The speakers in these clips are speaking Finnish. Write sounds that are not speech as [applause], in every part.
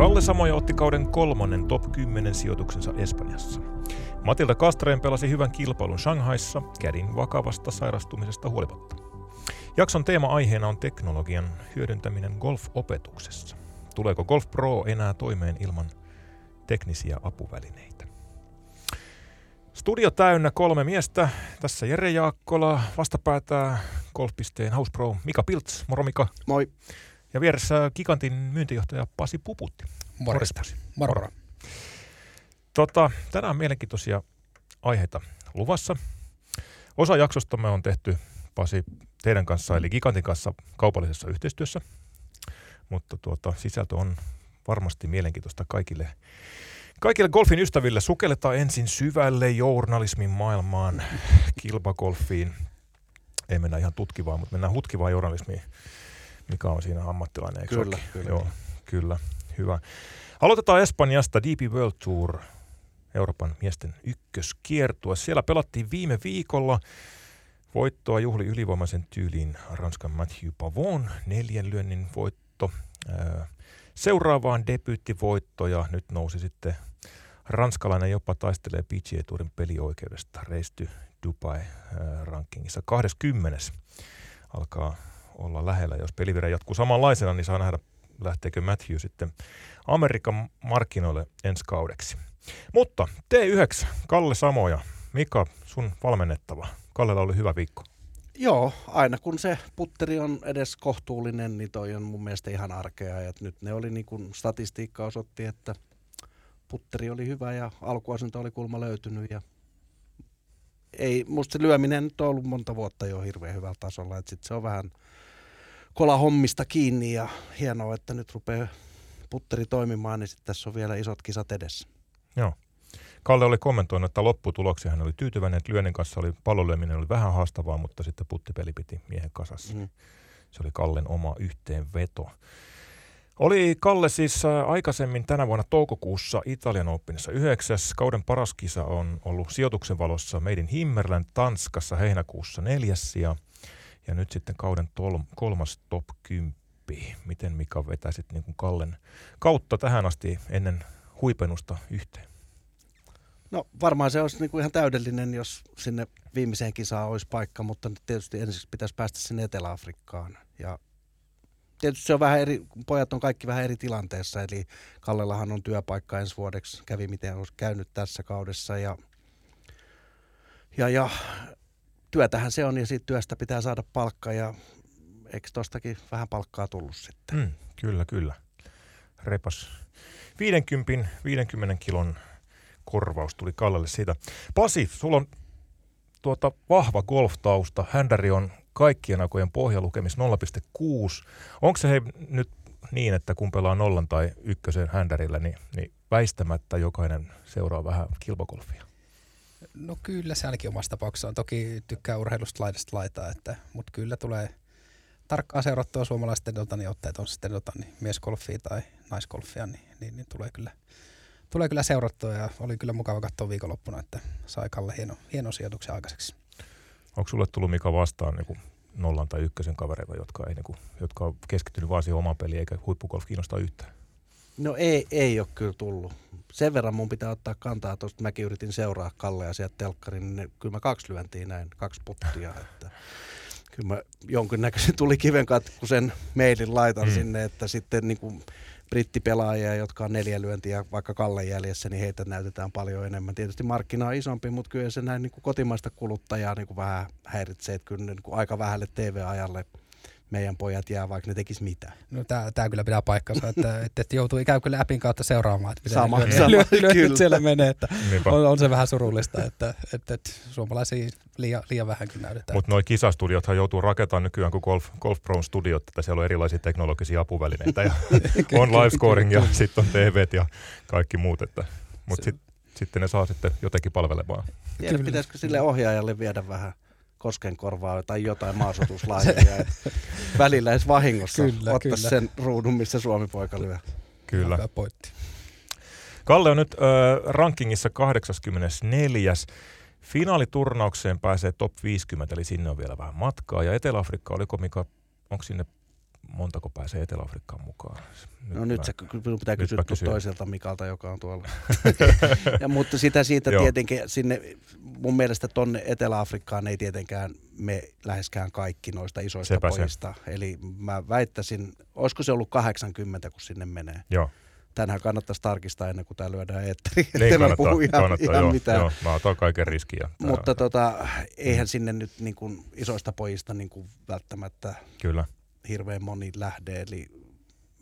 Kalle Samoja otti kauden kolmannen top 10 sijoituksensa Espanjassa. Matilda Kastreen pelasi hyvän kilpailun Shanghaissa kädin vakavasta sairastumisesta huolimatta. Jakson teema-aiheena on teknologian hyödyntäminen golf-opetuksessa. Tuleeko Golf Pro enää toimeen ilman teknisiä apuvälineitä? Studio täynnä kolme miestä. Tässä Jere Jaakkola, vastapäätää Golf.pisteen House Pro Mika Pilts. Moro Mika. Moi. Ja vieressä Gigantin myyntijohtaja Pasi Puputti. Morjesta. Moro. Moro. Tota, tänään on mielenkiintoisia aiheita luvassa. Osa jaksosta me on tehty Pasi teidän kanssa, eli Gigantin kanssa kaupallisessa yhteistyössä. Mutta tuota, sisältö on varmasti mielenkiintoista kaikille, kaikille golfin ystäville. Sukelletaan ensin syvälle journalismin maailmaan, kilpagolfiin. Ei mennä ihan tutkivaan, mutta mennään hutkivaan journalismiin, mikä on siinä ammattilainen. Eikö kyllä, kyllä. Joo, kyllä. Hyvä. Aloitetaan Espanjasta DP World Tour, Euroopan miesten ykköskiertue. Siellä pelattiin viime viikolla. Voittoa juhli ylivoimaisen tyyliin Ranskan Matthew Pavon, neljän lyönnin voitto. Seuraavaan debyyttivoitto ja nyt nousi sitten ranskalainen jopa taistelee PGA Tourin pelioikeudesta. Reisty Dubai rankingissa 20. alkaa olla lähellä. Jos pelivire jatkuu samanlaisena, niin saa nähdä lähteekö Matthew sitten Amerikan markkinoille ensi kaudeksi. Mutta T9, Kalle Samoja, Mika, sun valmennettava. Kallella oli hyvä viikko. Joo, aina kun se putteri on edes kohtuullinen, niin toi on mun mielestä ihan arkea. Ja nyt ne oli niin kuin statistiikka osoitti, että putteri oli hyvä ja alkuasinto oli kulma löytynyt ja ei, musta se lyöminen nyt on ollut monta vuotta jo hirveän hyvällä tasolla, että sit se on vähän kola hommista kiinni ja hienoa, että nyt rupeaa putteri toimimaan, niin sitten tässä on vielä isot kisat edessä. Joo. Kalle oli kommentoinut, että lopputuloksi hän oli tyytyväinen, että lyönnin kanssa oli pallolyöminen oli vähän haastavaa, mutta sitten puttipeli piti miehen kasassa. Mm. Se oli Kallen oma yhteenveto. Oli Kalle siis äh, aikaisemmin tänä vuonna toukokuussa Italian Openissa yhdeksäs. Kauden paras kisa on ollut sijoituksen valossa Made in Himmerland Tanskassa heinäkuussa neljäs ja, ja nyt sitten kauden tol, kolmas top 10. Miten Mika vetäisit niin kuin Kallen kautta tähän asti ennen huipennusta yhteen? No varmaan se olisi niin kuin ihan täydellinen, jos sinne viimeiseen kisaan olisi paikka, mutta nyt tietysti ensin pitäisi päästä sinne Etelä-Afrikkaan. Ja tietysti se on vähän eri, pojat on kaikki vähän eri tilanteessa, eli Kallellahan on työpaikka ensi vuodeksi, kävi miten olisi käynyt tässä kaudessa ja, ja, ja työtähän se on ja siitä työstä pitää saada palkka ja eikö tostakin vähän palkkaa tullut sitten? Mm, kyllä, kyllä. Repas 50, 50 kilon korvaus tuli Kallelle siitä. Pasi, sulla on tuota vahva golftausta. Händäri on kaikkien aikojen pohjalukemis 0,6. Onko se hei, nyt niin, että kun pelaa nollan tai ykkösen händärillä, niin, niin väistämättä jokainen seuraa vähän kilpagolfia? No kyllä se ainakin omassa tapauksessa on. Toki tykkää urheilusta laidasta laitaa, että, mutta kyllä tulee tarkkaan seurattua suomalaisten tota, niin otteet on sitten tota, niin miesgolfia tai naisgolfia, niin, niin, niin tulee kyllä tulee kyllä seurattua ja oli kyllä mukava katsoa viikonloppuna, että sai Kalle hieno, hieno sijoituksen aikaiseksi. Onko sulle tullut Mika vastaan niin nollan tai ykkösen kavereita, jotka, ei, niin kuin, jotka on keskittynyt vaan siihen omaan peliin eikä huippugolf kiinnostaa yhtään? No ei, ei ole kyllä tullut. Sen verran mun pitää ottaa kantaa, että mäkin yritin seuraa Kallea sieltä telkkarin, niin kyllä mä kaksi lyöntiin näin, kaksi puttia. Että kyllä mä jonkinnäköisen tuli kiven kun sen mailin laitan mm. sinne, että sitten niin kuin brittipelaajia, jotka on neljä lyöntiä vaikka Kallen jäljessä, niin heitä näytetään paljon enemmän. Tietysti markkina on isompi, mutta kyllä se näin niin kuin kotimaista kuluttajaa niin kuin vähän häiritsee, että kyllä niin kuin aika vähälle TV-ajalle – meidän pojat jää, vaikka ne tekis mitä. No tämä kyllä pitää paikkansa, että, [laughs] että, että joutuu ikään kuin appin kautta seuraamaan, että sama, lyö, sama, lyö, lyö, kyllä. siellä menee, että on, on, se vähän surullista, että, että, että suomalaisia liian, liian vähänkin näytetään. Mutta nuo kisastudiothan joutuu rakentamaan nykyään kuin Golf, Golf Pro studiot, että siellä on erilaisia teknologisia apuvälineitä ja [laughs] on live scoring ja sitten on TV ja kaikki muut, että, mutta sit, sitten ne saa sitten jotenkin palvelemaan. Tiedä, pitäisikö sille ohjaajalle viedä vähän koskenkorvaa tai jotain maasutuslajeja. [laughs] välillä edes vahingossa kyllä, ottaa kyllä. sen ruudun, missä Suomi-poika lyö. Kyllä. Hyvä pointti. Kalle on nyt äh, rankingissa 84. Finaaliturnaukseen pääsee top 50, eli sinne on vielä vähän matkaa. Ja Etelä-Afrikka, oliko mikä, onko sinne montako pääsee Etelä-Afrikkaan mukaan? no nyt mä- se pitää nyt kysyä toiselta Mikalta, joka on tuolla. [laughs] ja, mutta sitä siitä tietenkin sinne, mun mielestä tonne Etelä-Afrikkaan ei tietenkään me läheskään kaikki noista isoista Sepä se. pojista. Eli mä väittäisin, olisiko se ollut 80, kun sinne menee. Joo, Tänään kannattaisi tarkistaa ennen kuin tämä lyödään eetteriin. niin kannattaa, puhu ihan, kannattaa ihan joo, mitään. joo, mä otan kaiken tää- Mutta tota, eihän sinne nyt niin kuin isoista pojista niin kuin välttämättä Kyllä, hirveän moni lähde. Eli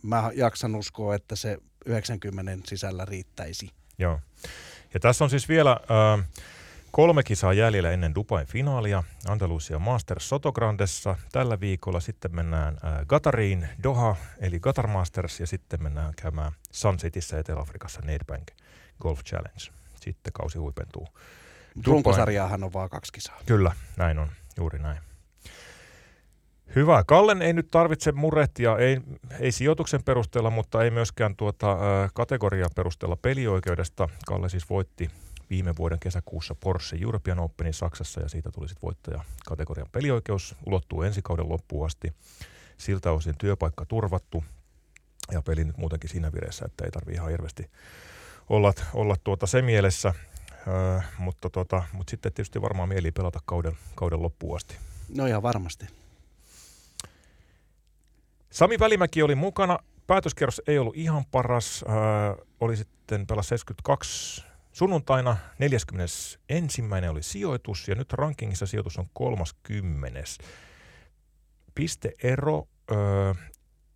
mä jaksan uskoa, että se 90 sisällä riittäisi. joo. Ja tässä on siis vielä äh, kolme kisaa jäljellä ennen Dubain finaalia. Andalusia Masters Sotograndessa. Tällä viikolla sitten mennään äh, Qatariin, Doha, eli Qatar Masters, ja sitten mennään käymään Sun Cityssä Etelä-Afrikassa Nedbank Golf Challenge. Sitten kausi huipentuu. Runkosarjaahan on vaan kaksi kisaa. Kyllä, näin on, juuri näin. Hyvä. Kallen ei nyt tarvitse murehtia, ei, ei sijoituksen perusteella, mutta ei myöskään tuota, ä, kategorian perusteella pelioikeudesta. Kalle siis voitti viime vuoden kesäkuussa Porsche European Openin Saksassa ja siitä tuli sitten voittaja kategorian pelioikeus. Ulottuu ensi kauden loppuun asti. Siltä osin työpaikka turvattu ja peli nyt muutenkin siinä vireessä, että ei tarvitse ihan hirveästi olla, olla tuota se mielessä. Öö, mutta, tota, mutta sitten tietysti varmaan mieli pelata kauden, kauden loppuun asti. No ihan varmasti. Sami Välimäki oli mukana. Päätöskierros ei ollut ihan paras. Öö, oli sitten pelas 72 sunnuntaina. 41. oli sijoitus ja nyt rankingissa sijoitus on 30. Pisteero öö,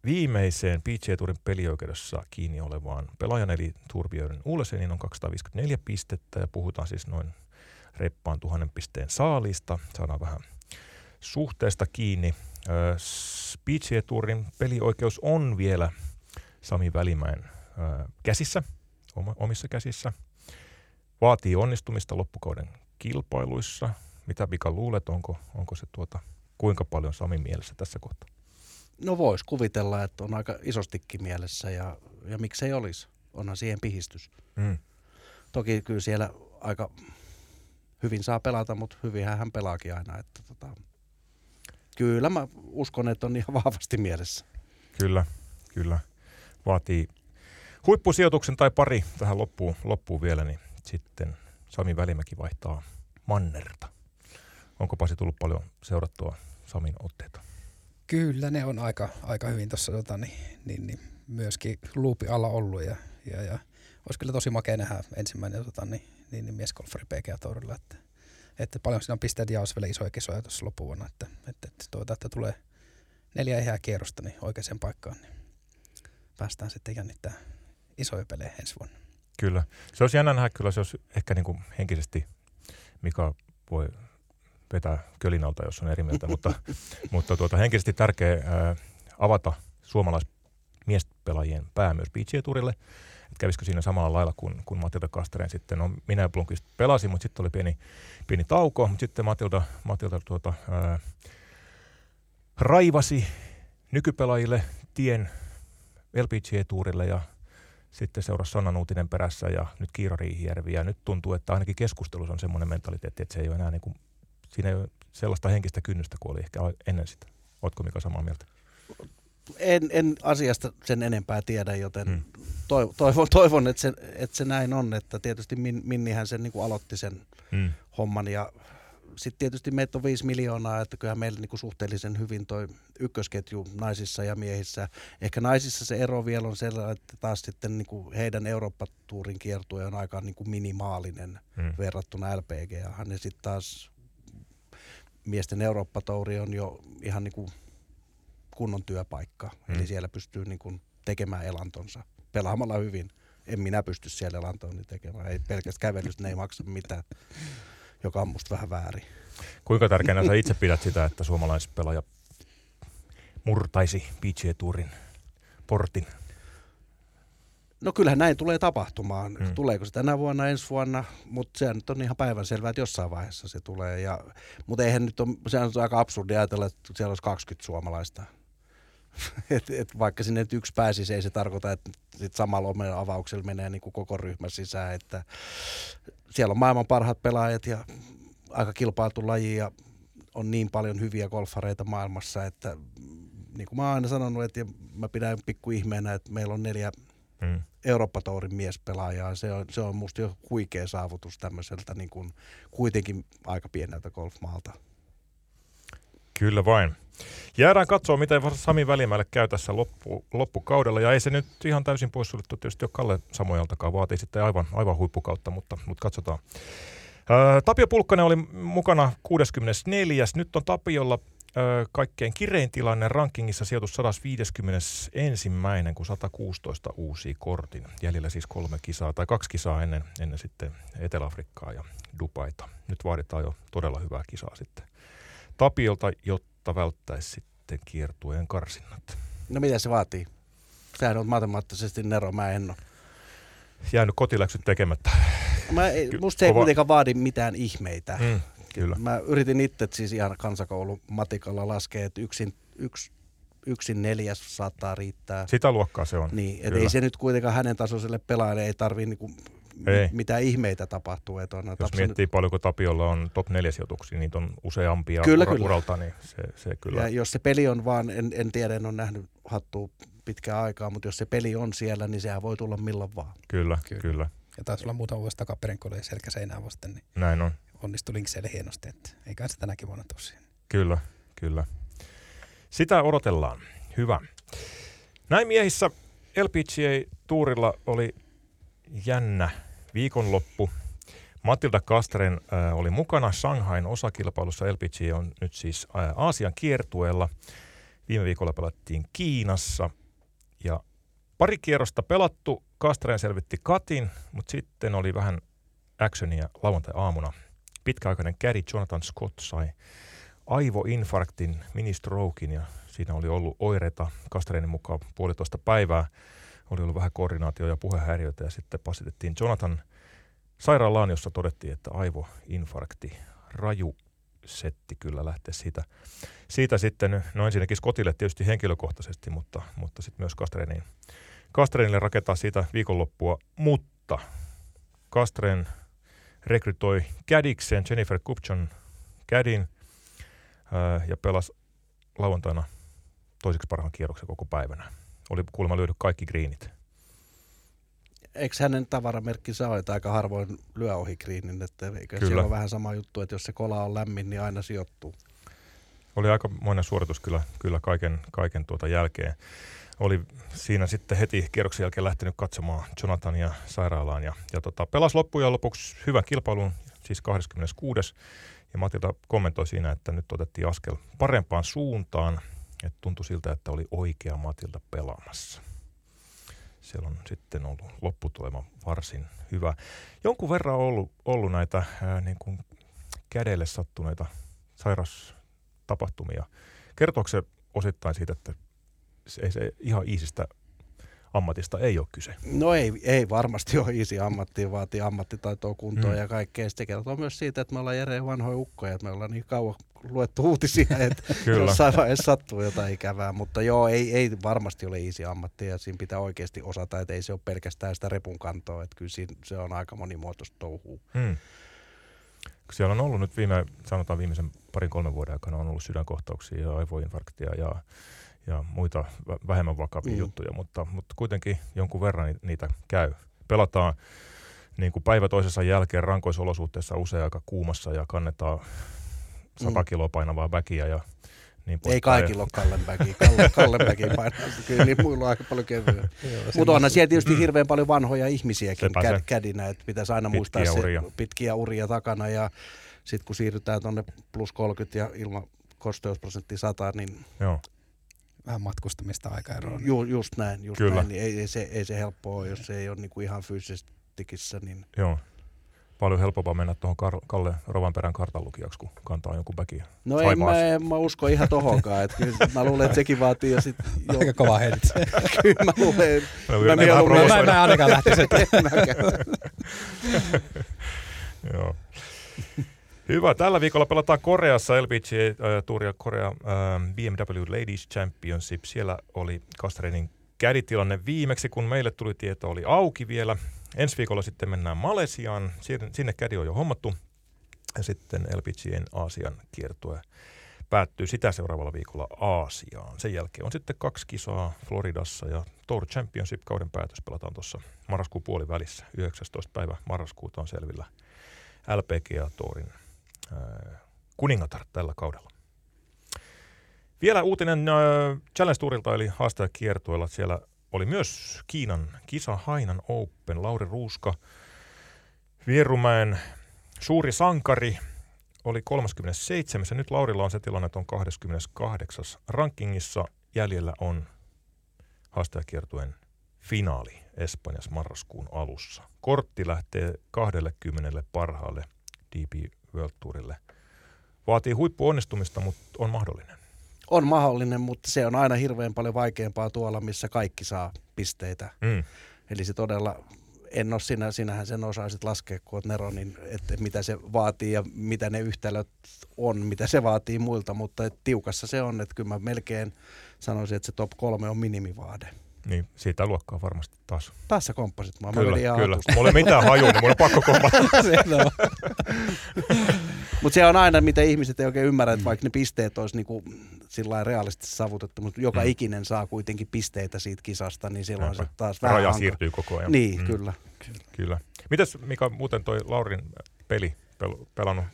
viimeiseen PGA Tourin pelioikeudessa kiinni olevaan pelaajan eli Turbjörn Ulesenin on 254 pistettä ja puhutaan siis noin reppaan tuhannen pisteen saalista. Saadaan vähän suhteesta kiinni. Ö, s- PGA Tourin pelioikeus on vielä Sami Välimäen käsissä, omissa käsissä. Vaatii onnistumista loppukauden kilpailuissa. Mitä Mika luulet, onko, onko se tuota, kuinka paljon Sami mielessä tässä kohtaa? No voisi kuvitella, että on aika isostikin mielessä ja, ja miksei olisi. Onhan siihen pihistys. Mm. Toki kyllä siellä aika hyvin saa pelata, mutta hyvinhän hän pelaakin aina. Että tota, kyllä mä uskon, että on ihan vahvasti mielessä. Kyllä, kyllä. Vaatii huippusijoituksen tai pari tähän loppuun, loppuun vielä, niin sitten Sami Välimäki vaihtaa mannerta. Onko Pasi tullut paljon seurattua Samin otteita? Kyllä ne on aika, aika hyvin tuossa tota, niin, niin, niin, myöskin luupi alla ollut ja, ja, ja olisi kyllä tosi makea nähdä ensimmäinen tota, niin, niin, niin miesgolfari PGA Tourilla, että, että paljon siinä on pisteet ja olisi vielä isoja kisoja tuossa loppuvuonna, että, että, että, tuota, että tulee neljä ehää kierrosta niin oikeaan paikkaan, niin päästään sitten jännittää isoja pelejä ensi vuonna. Kyllä. Se olisi jännä nähdä, kyllä se olisi ehkä niin kuin henkisesti, mikä voi vetää kölin alta, jos on eri mieltä, mutta, [laughs] mutta tuota, henkisesti tärkeä ää, avata suomalaismiespelaajien pää myös PGA Tourille. Et kävisikö siinä samalla lailla kuin, kuin Matilda Kasteren sitten. No, minä ja Blunkist pelasin, mutta sitten oli pieni, pieni tauko, mutta sitten Matilda, Matilda tuota, ää, raivasi nykypelaajille tien LPGA Tourille ja sitten seurasi Sanna Nuutinen perässä ja nyt Kiira Riihijärvi. Ja nyt tuntuu, että ainakin keskustelussa on semmoinen mentaliteetti, että se ei ole enää niin kuin, siinä ei ole sellaista henkistä kynnystä kuin oli ehkä ennen sitä. Ootko Mika samaa mieltä? En, en asiasta sen enempää tiedä, joten Mm. mm. toivon, toivon, toivon että, se, että se näin on. Että tietysti Min, Minnihän sen niin kuin aloitti sen Mm. homman ja sitten tietysti meitä on viisi miljoonaa, että kyllähän meillä niin kuin suhteellisen hyvin toi ykkösketju naisissa ja miehissä. Ehkä naisissa se ero vielä on sellainen, että taas sitten niin kuin heidän Eurooppa-tuurin kiertue on aika niin kuin minimaalinen Mm. verrattuna LPG. Ja sitten taas miesten Eurooppa-touri on jo ihan niin kuin kunnon työpaikka. Mm. Eli siellä pystyy niin kuin tekemään elantonsa pelaamalla hyvin. En minä pysty siellä elantoni tekemään. Ei pelkästään kävelystä, ne ei maksa mitään, joka on musta vähän väärin. Kuinka tärkeänä sä itse pidät sitä, että suomalaispelaaja murtaisi PGA Tourin portin? No kyllähän näin tulee tapahtumaan. Mm. Mm. Tuleeko se tänä vuonna, ensi vuonna, mutta se nyt on ihan päivänselvää, että jossain vaiheessa se tulee. Ja, mutta eihän nyt ole, se on aika absurdi ajatella, että siellä olisi 20 suomalaista. [laughs] et, et vaikka sinne nyt yksi pääsisi, ei se tarkoita, että sit samalla omalla avauksella menee niin kuin koko ryhmä sisään. Että siellä on maailman parhaat pelaajat ja aika kilpailtu laji ja on niin paljon hyviä golfareita maailmassa, että niin kuin mä oon aina sanonut, että mä pidän pikku ihmeenä, että meillä on neljä Mm. Eurooppa-tourin miespelaajaa. Se on, se on musta jo huikea saavutus tämmöiseltä niin kuin, kuitenkin aika pieneltä golfmaalta. Kyllä vain. Jäädään katsoa, miten Sami Välimäelle käy tässä loppu, loppukaudella. Ja ei se nyt ihan täysin poissuljettu tietysti ole Kalle Samojaltakaan. Vaatii sitten aivan, aivan huippukautta, mutta, mutta katsotaan. Ää, Tapio Pulkkanen oli mukana 64. Nyt on Tapiolla ää, kaikkein kirein tilanne rankingissa sijoitus 151. kun 116 uusi kortin. Jäljellä siis kolme kisaa tai kaksi kisaa ennen, ennen sitten Etelä-Afrikkaa ja Dubaita. Nyt vaaditaan jo todella hyvää kisaa sitten Tapiolta, jotta välttäisi sitten kiertueen karsinnat. No mitä se vaatii? Sehän on matemaattisesti Nero, mä en ole. Jäänyt kotiläksyt tekemättä. Mä, ei- musta se ei kova- kuitenkaan vaadi mitään ihmeitä. Mm, kyllä. Mä yritin itse siis ihan kansakoulun matikalla laskea, että yksin, yksi, yksin neljäs saattaa riittää. Sitä luokkaa se on. Niin, et Kyllä. ei se nyt kuitenkaan hänen tasoiselle pelaajalle ei tarvii niinku Ei. mitään ihmeitä tapahtuu. Et on, Jos miettii paljonko Tapiolla on top 4 sijoituksia, niitä on useampia Kyllä, ura- kyllä. uralta, niin se, se kyllä. Ja jos se peli on vaan, en, en tiedä, en ole nähnyt hattua pitkään aikaa, mutta jos se peli on siellä, niin sehän voi tulla milloin vaan. Kyllä, kyllä, Kyllä. kyllä. Ja taisi olla muutama vuosi takaperin, kun oli selkä seinää vasten, niin Näin on. onnistui Linkseille hienosti. Että eikä se tänäkin vuonna tosiaan. Kyllä, kyllä. Sitä odotellaan. Hyvä. Näin miehissä LPGA-tuurilla oli jännä viikonloppu. Matilda Kastren äh, oli mukana Shanghain osakilpailussa. LPGA on nyt siis äh, Aasian kiertueella. Viime viikolla pelattiin Kiinassa ja pari kierrosta pelattu. Kastren selvitti katin, mutta sitten oli vähän actionia lauantai-aamuna. Pitkäaikainen käri Jonathan Scott sai aivoinfarktin, ministrokin ja siinä oli ollut oireita Kastreinin mukaan puolitoista päivää. Oli ollut vähän koordinaatio- ja puhehäiriöitä ja sitten passitettiin Jonathan sairaalaan, jossa todettiin, että aivoinfarkti, raju setti kyllä lähteä siitä. Siitä sitten, no ensinnäkin Scottille tietysti henkilökohtaisesti, mutta, mutta sitten myös Kastreiniin. Kastreenille rakentaa siitä viikonloppua, mutta Kastreen rekrytoi kädikseen Jennifer Kupchon kädin ja pelasi lauantaina toiseksi parhaan kierroksen koko päivänä. Oli kuulemma lyödy kaikki greenit. Eikö hänen tavaramerkkinsä ole, että aika harvoin lyö ohi greenin, että eikö Kyllä. siellä ole vähän sama juttu, että jos se kola on lämmin, niin aina sijoittuu. Oli aika monen suoritus kyllä, kyllä kaiken, kaiken tuota jälkeen. Oli siinä sitten heti kierroksen jälkeen lähtenyt katsomaan Jonathania sairaalaan ja, ja tota, pelasi loppujen lopuksi hyvän kilpailun, siis 26. Ja Matilda kommentoi siinä, että nyt otettiin askel parempaan suuntaan, että tuntui siltä, että oli oikea Matilda pelaamassa. Siellä on sitten ollut lopputulema varsin hyvä. Jonkun verran on ollut, ollut näitä ää, niin kuin kädelle sattuneita sairaustapahtumia. Kertooko se osittain siitä, että se, ei se ihan iisistä ammatista ei ole kyse? No ei, ei varmasti ole easy ammatti, vaatii ammattitaitoa kuntoon Mm. mm. ja kaikkea. Sitten kertoo myös siitä, että me ollaan järeen vanhoja ukkoja, että me ollaan niin kauan luettu uutisia, [laughs] että jossain vaiheessa sattuu jotain ikävää. Mutta joo, ei, ei varmasti ole easy ammatti ja siinä pitää oikeasti osata, että ei se ole pelkästään sitä repun kantoa, että kyllä siinä, se on aika monimuotoista touhua. Hmm. Siellä on ollut nyt viime, sanotaan viimeisen parin kolmen vuoden aikana on ollut sydänkohtauksia ja aivoinfarktia ja, ja muita vä- vähemmän vakavia mm. Mm. juttuja, mutta, mutta kuitenkin jonkun verran ni- niitä käy. Pelataan niin kuin päivä toisensa jälkeen rankoissa olosuhteissa usein aika kuumassa ja kannetaan 100 Mm. kiloa painavaa väkiä ja niin Ei kaikilla ole Kallenbäki. [laughs] Kalle, Kallenbäki painaa. Kyllä niin muilla on aika paljon kevyä. Mutta onhan siellä tietysti hirveän paljon vanhoja ihmisiäkin se. kä- kädinä, että pitäisi aina Pitkiä muistaa se uria. pitkiä uria takana ja sitten kun siirrytään tuonne plus 30 ja ilman kosteusprosentti 100, niin Joo, Vähän matkustamista aikaeroa. niin ju, just näin, just Kyllä. näin niin ei, ei, se, ei se helppoa ole, jos se ei ole niinku ihan fyysisesti tikissä, niin joo. Paljon helpompaa mennä tuohon Kar- Kalle Rovanperän kartanlukijaksi, kun kantaa jonkun väkiä. No en mä, en mä usko ihan tohonkaan, että [laughs] [laughs] kyllä mä luulen, että sekin vaatii jo sit, jo, Aika kova heitit. kyllä mä luulen, Mä, Mä mä, mä, Mä, mä, ainakaan lähtisin. [laughs] Joo. Hyvä. Tällä viikolla pelataan Koreassa LPGA-tuuria Korea äh, BMW Ladies Championship. Siellä oli Kastreinin käditilanne viimeksi, kun meille tuli tieto, oli auki vielä. Ensi viikolla sitten mennään Malesiaan. Sinne, kädi on jo hommattu. Ja sitten LPGAn Aasian kiertue päättyy sitä seuraavalla viikolla Aasiaan. Sen jälkeen on sitten kaksi kisaa Floridassa ja Tour Championship-kauden päätös pelataan tuossa marraskuun puolivälissä. 19. päivä marraskuuta on selvillä LPGA Tourin kuningatar tällä kaudella. Vielä uutinen äh, Challenge Tourilta eli haastajakiertueella. Siellä oli myös Kiinan kisa Hainan Open. Lauri Ruuska, Vierumäen suuri sankari, oli 37. Nyt Laurilla on se tilanne, että on 28. Rankingissa jäljellä on haastajakiertueen finaali Espanjassa marraskuun alussa. Kortti lähtee 20 parhaalle DP World Tourille. Vaatii huippuonnistumista, mutta on mahdollinen. On mahdollinen, mutta se on aina hirveän paljon vaikeampaa tuolla, missä kaikki saa pisteitä. Mm. Eli se todella, en ole sinä, sinähän sen osaisit laskea, kun olet Nero, niin että mitä se vaatii ja mitä ne yhtälöt on, mitä se vaatii muilta, mutta tiukassa se on, että kyllä mä melkein sanoisin, että se top kolme on minimivaade. Niin, siitä luokkaa varmasti taas. Taas sä komppasit mua. Kyllä, mä kyllä. Mulla ei mitään haju, niin mulla on pakko kompata. [laughs] mutta se on aina, mitä ihmiset ei oikein ymmärrä, että vaikka ne pisteet olisi niinku sillä realistisesti saavutettu, mutta joka mm. ikinen saa kuitenkin pisteitä siitä kisasta, niin silloin se taas vähän Raja hanka. siirtyy koko ajan. Niin, mm. kyllä. Kyllä. Mitäs Mika, muuten toi Laurin peli, pel- pelannut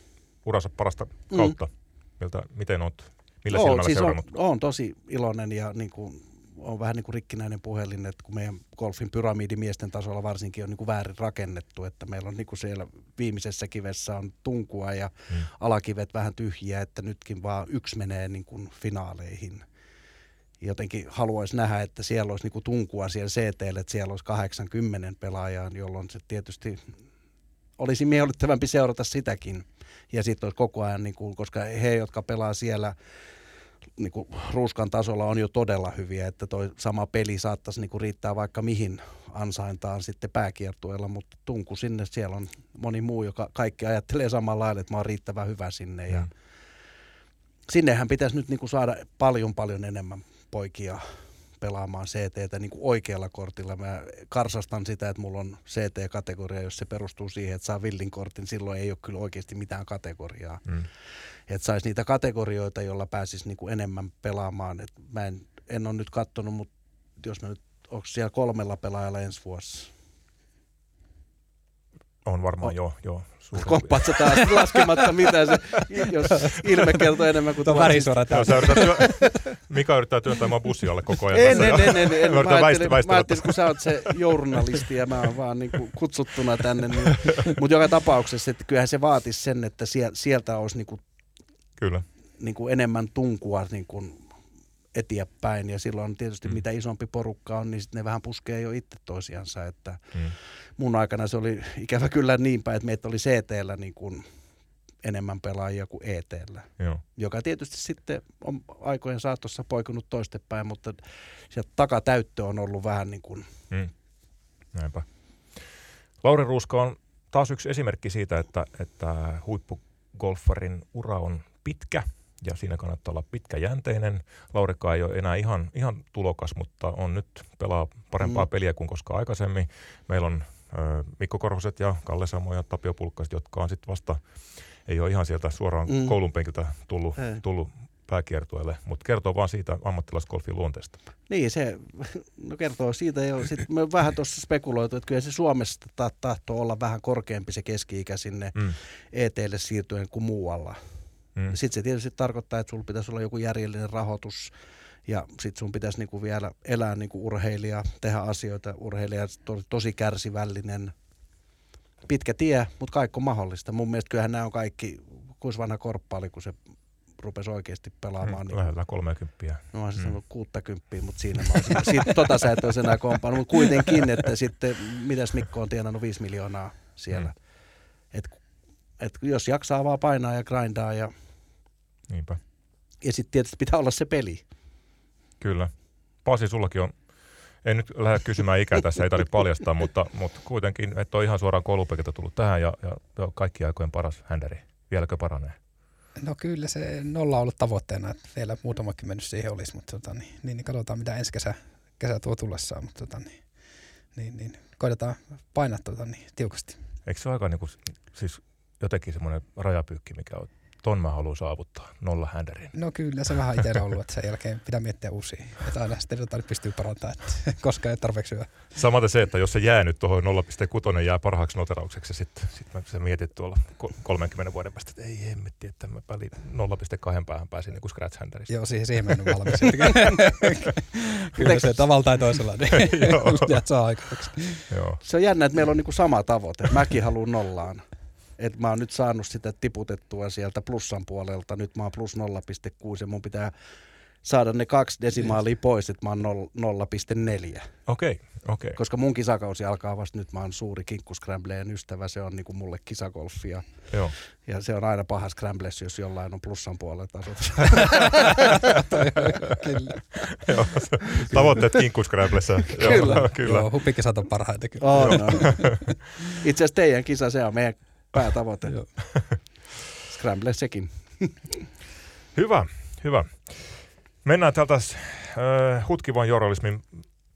uransa parasta mm. kautta? Mm. Miltä, miten oot, millä silmällä siis seurannut? On, on tosi iloinen ja niin kuin on vähän niin kuin rikkinäinen puhelin, että kun meidän golfin pyramidimiesten tasolla varsinkin on niin kuin väärin rakennettu, että meillä on niin kuin siellä viimeisessä kivessä on tunkua ja hmm. alakivet vähän tyhjiä, että nytkin vaan yksi menee niin kuin finaaleihin. Jotenkin haluaisi nähdä, että siellä olisi niin kuin tunkua siellä CT, että siellä olisi 80 pelaajaa, jolloin se tietysti olisi miellyttävämpi seurata sitäkin. Ja sitten olisi koko ajan, niin kuin, koska he, jotka pelaa siellä niin kuin ruuskan tasolla on jo todella hyviä, että toi sama peli saattaisi niin kuin riittää vaikka mihin ansaintaan sitten pääkiertueella, mutta tunku sinne, siellä on moni muu, joka kaikki ajattelee samalla lailla, että mä oon riittävän hyvä sinne ja mm. sinnehän pitäisi nyt niin kuin saada paljon paljon enemmän poikia pelaamaan CTtä niin kuin oikealla kortilla. Mä karsastan sitä, että mulla on CT-kategoria, jos se perustuu siihen, että saa villin kortin, silloin ei ole kyllä oikeasti mitään kategoriaa. Mm että saisi niitä kategorioita, joilla pääsisi niin kuin enemmän pelaamaan. Et mä en, en ole nyt katsonut, mutta jos mä nyt, onko siellä kolmella pelaajalla ensi vuosi? On varmaan, oh. joo. joo Koppaat sä taas [laughs] laskematta mitä se, jos ilme kertoo enemmän kuin tuo värisuora. Työ, [laughs] Mika yrittää työntää mua bussi alle koko ajan. En, en, en, en, en. [laughs] Mä, ajattelin, mä ajattelin, kun sä oot se journalisti ja mä oon vaan niin kuin kutsuttuna tänne. Niin, mutta joka tapauksessa, että kyllähän se vaatisi sen, että sieltä olisi niin kuin Kyllä. Niin kuin enemmän tunkua niin kuin eteenpäin ja silloin tietysti mm. mitä isompi porukka on, niin sitten ne vähän puskee jo itse toisiansa, että mm. mun aikana se oli ikävä kyllä niin päin, että meitä oli CTllä niin kuin enemmän pelaajia kuin ETllä, Joo. joka tietysti sitten on aikojen saatossa poikunut toistepäin, mutta sieltä takatäyttö on ollut vähän niin kuin... Mm. Näinpä. Lauri Ruuska on taas yksi esimerkki siitä, että, että huippugolfarin ura on pitkä ja siinä kannattaa olla pitkäjänteinen. Laurikka ei ole enää ihan, ihan tulokas, mutta on nyt pelaa parempaa mm. peliä kuin koskaan aikaisemmin. Meillä on ö, Mikko Korhoset ja Kalle Samo ja Tapio Pulkkaset, jotka on sitten vasta, ei ole ihan sieltä suoraan mm. koulun penkiltä tullut, tullut pääkiertueelle, mutta kertoo vaan siitä ammattilaisgolfin luonteesta. Niin, se no kertoo siitä jo. Sitten me vähän tuossa spekuloitu, että kyllä se Suomessa tahtoo olla vähän korkeampi se keski-ikä sinne mm. ETlle siirtyen kuin muualla. Mm. Sitten se tietysti tarkoittaa, että sulla pitäisi olla joku järjellinen rahoitus ja sitten sun pitäisi niinku vielä elää niinku urheilija, tehdä asioita. Urheilija on tosi kärsivällinen. Pitkä tie, mutta kaikki on mahdollista. Mun mielestä kyllähän nämä on kaikki, kuinka vanha korppa oli, kun se rupesi oikeasti pelaamaan. Mm, niin, lähellä 30. No mä sanonut mm. 60, mutta siinä mä olisin, [laughs] siitä, tota sä et olisi enää kompannut, mutta kuitenkin, että sitten mitäs Mikko on tienannut 5 miljoonaa siellä. Mm. Et, et jos jaksaa vaan painaa ja grindaa ja Niinpä. Ja sitten tietysti pitää olla se peli. Kyllä. Pasi, sullakin on, en nyt lähde kysymään ikää tässä, ei tarvitse paljastaa, mutta, mutta kuitenkin, että on ihan suoraan koulupekiltä tullut tähän ja, ja, ja kaikki aikojen paras händeri. Vieläkö paranee? No kyllä se nolla on ollut tavoitteena, että vielä muutamakin mennyt siihen olisi, mutta tota, niin, niin, niin, katsotaan mitä ensi kesä, kesä tuo tullessaan, mutta tota, niin, niin, niin, koitetaan painaa tota, niin, tiukasti. Eikö se ole aika niin kuin, siis jotenkin semmoinen rajapyykki, mikä on ton mä haluan saavuttaa, nolla händerin. No kyllä se vähän itsellä ollut, että sen jälkeen pitää miettiä uusia. Että aina sitten jotain pystyy parantamaan, että [laughs] koska ei tarpeeksi hyvä. Samaten se, että jos se jää nyt tuohon 0,6 jää parhaaksi noteraukseksi, sitten sit mä sä mietit tuolla 30 vuoden päästä, että ei hemmetti, että mä väliin 0,2 päähän pääsin niin kuin scratch händeristä. Joo, siihen, siihen mennyt valmis. [laughs] kyllä se tavalla tai toisella, niin [laughs] Joo. saa aikaiseksi. Joo. Se on jännä, että meillä on niinku sama tavoite. Mäkin haluan nollaan. Et mä oon nyt saanut sitä tiputettua sieltä plussan puolelta. Nyt mä oon plus 0,6 ja mun pitää saada ne kaksi desimaalia pois, että mä oon nol- 0,4. Okei, okei. Koska mun kisakausi alkaa vasta nyt, mä oon suuri kinkkuscrambleen ystävä, se on niinku mulle kisagolfi ja, Joo. ja se on aina paha scrambles, jos jollain on plussan puolella. [laughs] Kyllä. Joo. Tavoitteet kinkkuscramblessa. [laughs] Kyllä. [laughs] kyllä. Joo, huppikisat on parhaita kyllä. On, on. Itse asiassa teidän kisa, se on meidän päätavoite. [laughs] [laughs] Scramble sekin. [laughs] Hyvä, hyvä. Mennään täältä äh, hutkivan journalismin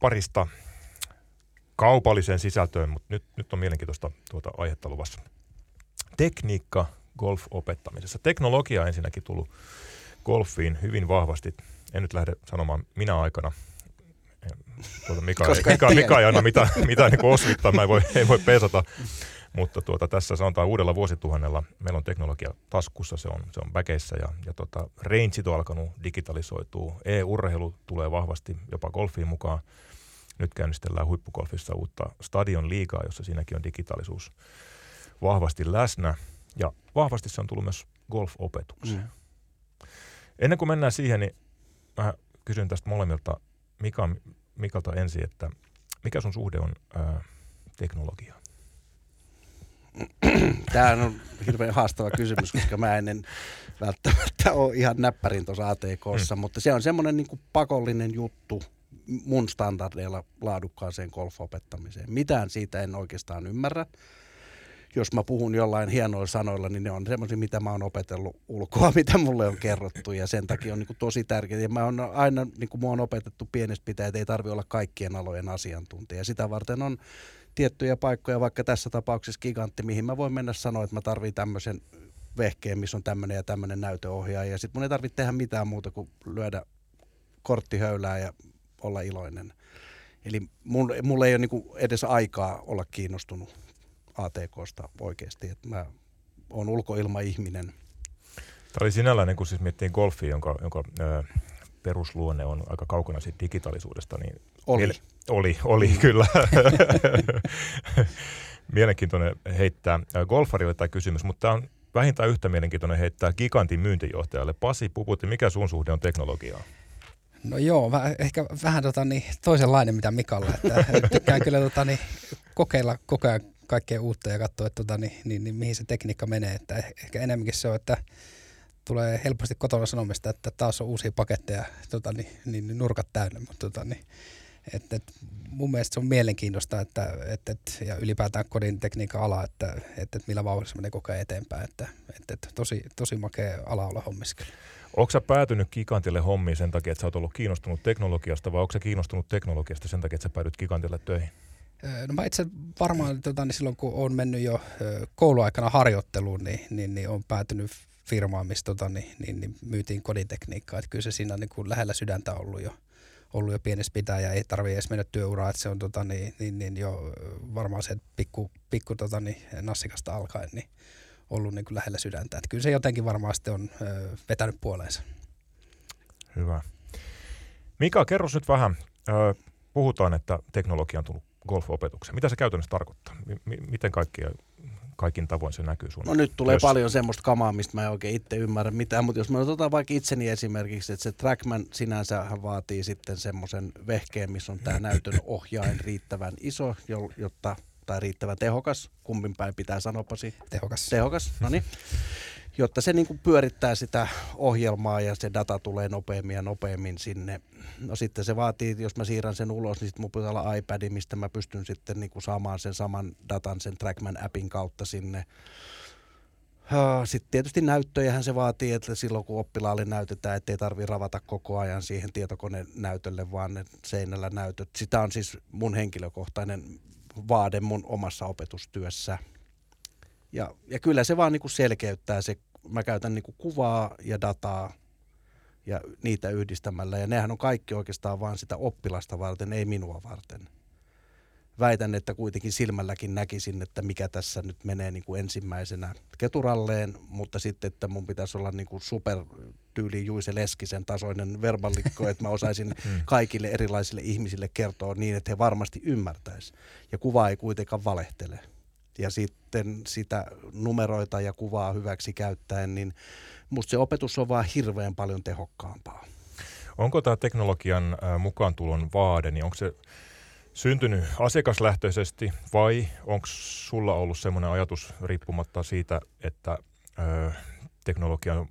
parista kaupalliseen sisältöön, mutta nyt, nyt on mielenkiintoista tuota aihetta luvassa. Tekniikka golf-opettamisessa. Teknologia on ensinnäkin tullut golfiin hyvin vahvasti. En nyt lähde sanomaan minä aikana. Tuota Mika, Koska ei, Mika. Mika ei anna mitään, mitään niin osvittaa, mä en voi, ei voi pesata. Mutta tuota, tässä sanotaan uudella vuosituhannella meillä on teknologia taskussa, se on, se on väkeissä ja, ja tota, rangeit on alkanut digitalisoituu. E-urheilu tulee vahvasti jopa golfiin mukaan. Nyt käynnistellään huippugolfissa uutta stadion liigaa, jossa siinäkin on digitaalisuus vahvasti läsnä. Ja vahvasti se on tullut myös golf-opetukseen. Mm. Ennen kuin mennään siihen, niin mä kysyn tästä molemmilta Mika, Mikalta ensin, että mikä sun suhde on ää, teknologiaan? Tämä on hirveän haastava kysymys, koska mä en en välttämättä ole ihan näppärin tuossa ATKssa, mm. mutta se on semmoinen niin pakollinen juttu mun standardeilla laadukkaaseen golfopettamiseen. Mitään siitä en oikeastaan ymmärrä. Jos mä puhun jollain hienoilla sanoilla, niin ne on semmoisia, mitä mä oon opetellut ulkoa, [laughs] mitä mulle on kerrottu ja sen takia on niin kuin tosi tärkeää. Ja mä oon aina, niin kuin mua on opetettu pienestä pitää, että ei tarvi olla kaikkien alojen asiantuntija. Ja sitä varten on tiettyjä paikkoja, vaikka tässä tapauksessa gigantti, mihin mä voin mennä sanoa, että mä tarvitsen tämmöisen vehkeen, missä on tämmöinen ja tämmöinen näytöohjaaja. Ja sitten mun ei tarvitse tehdä mitään muuta kuin lyödä korttihöylää ja olla iloinen. Eli mun, mulla ei ole niinku edes aikaa olla kiinnostunut ATKsta oikeasti. Et mä oon ulkoilmaihminen. Tämä oli sinällään, niin kun siis miettii golfia, jonka, jonka ää, perusluonne on aika kaukana siitä digitaalisuudesta, niin Oli. Miele- oli, oli [laughs] kyllä. Mielenkiintoinen heittää ää, golfarille tämä kysymys, mutta tämä on vähintään yhtä mielenkiintoinen heittää gigantin myyntijohtajalle. Pasi Puputti, mikä sun suhde on teknologiaan? No joo, väh, ehkä vähän tota, niin, toisenlainen mitä Mikalla. Että tykkään kyllä tota, niin, kokeilla koko ajan kaikkea uutta ja katsoa, että, tota, niin, niin, niin, mihin se tekniikka menee. Että eh- ehkä enemmänkin se on, että tulee helposti kotona sanomista, että taas on uusia paketteja, tota, niin, niin, niin nurkat täynnä. Mutta tota, niin, et, et, mun mielestä se on mielenkiintoista että, et, et, ja ylipäätään kodin tekniikan ala, että et, et millä vauhdissa menee koko ajan eteenpäin. Että, et, et, tosi, tosi makea ala olla hommissa. Onko sä päätynyt gigantille hommiin sen takia, että sä oot ollut kiinnostunut teknologiasta vai onko sä kiinnostunut teknologiasta sen takia, että sä päädyt gigantille töihin? No mä itse varmaan tota, niin silloin, kun olen mennyt jo kouluaikana harjoitteluun, niin, niin, niin on päätynyt firmaan, missä tota, niin, niin, niin myytiin kodintekniikkaa. Että kyllä se siinä on niin kuin lähellä sydäntä ollut jo, ollut jo pienessä pitää ja ei tarvitse edes mennä työuraan, että se on tota, niin, niin, niin jo varmaan se pikku, pikku tota, niin, nassikasta alkaen niin ollut niin kuin lähellä sydäntä. Että kyllä se jotenkin varmaan sitten on ö, vetänyt puoleensa. Hyvä. Mika, kerro nyt vähän. Ö, puhutaan, että teknologia on tullut golf-opetukseen. Mitä se käytännössä tarkoittaa? M- miten kaikkia, kaikin tavoin se näkyy sun No nyt tulee työssä? paljon semmoista kamaa, mistä mä en oikein itse ymmärrä mitään, mutta jos mä otetaan vaikka itseni esimerkiksi, että se Trackman sinänsä vaatii sitten semmoisen vehkeen, missä on tämä näytön ohjain riittävän iso, jo- jotta, tai riittävän tehokas, kumpin päin pitää sanoa Pasi? Tehokas. Tehokas, no niin. Jotta se niin kuin pyörittää sitä ohjelmaa ja se data tulee nopeammin ja nopeammin sinne. No sitten se vaatii, jos mä siirrän sen ulos, niin sitten mun pitää olla iPad, mistä mä pystyn sitten niin kuin saamaan sen saman datan sen Trackman appin kautta sinne. Sitten tietysti näyttöjähän se vaatii, että silloin kun oppilaalle näytetään, ettei tarvi ravata koko ajan siihen tietokoneen näytölle, vaan ne seinällä näytöt. Sitä on siis mun henkilökohtainen vaade mun omassa opetustyössä. Ja, ja kyllä se vaan niin kuin selkeyttää se mä käytän niin kuin kuvaa ja dataa ja niitä yhdistämällä. Ja nehän on kaikki oikeastaan vain sitä oppilasta varten, ei minua varten. Väitän, että kuitenkin silmälläkin näkisin, että mikä tässä nyt menee niin kuin ensimmäisenä keturalleen, mutta sitten, että mun pitäisi olla niin kuin super tyyli Juise Leskisen tasoinen verballikko, että mä osaisin [laughs] mm. kaikille erilaisille ihmisille kertoa niin, että he varmasti ymmärtäisi. Ja kuva ei kuitenkaan valehtele. Ja sitten sitä numeroita ja kuvaa hyväksi käyttäen, niin musta se opetus on vaan hirveän paljon tehokkaampaa. Onko tämä teknologian mukaantulon vaade, niin onko se syntynyt asiakaslähtöisesti vai onko sulla ollut semmoinen ajatus riippumatta siitä, että ö, teknologia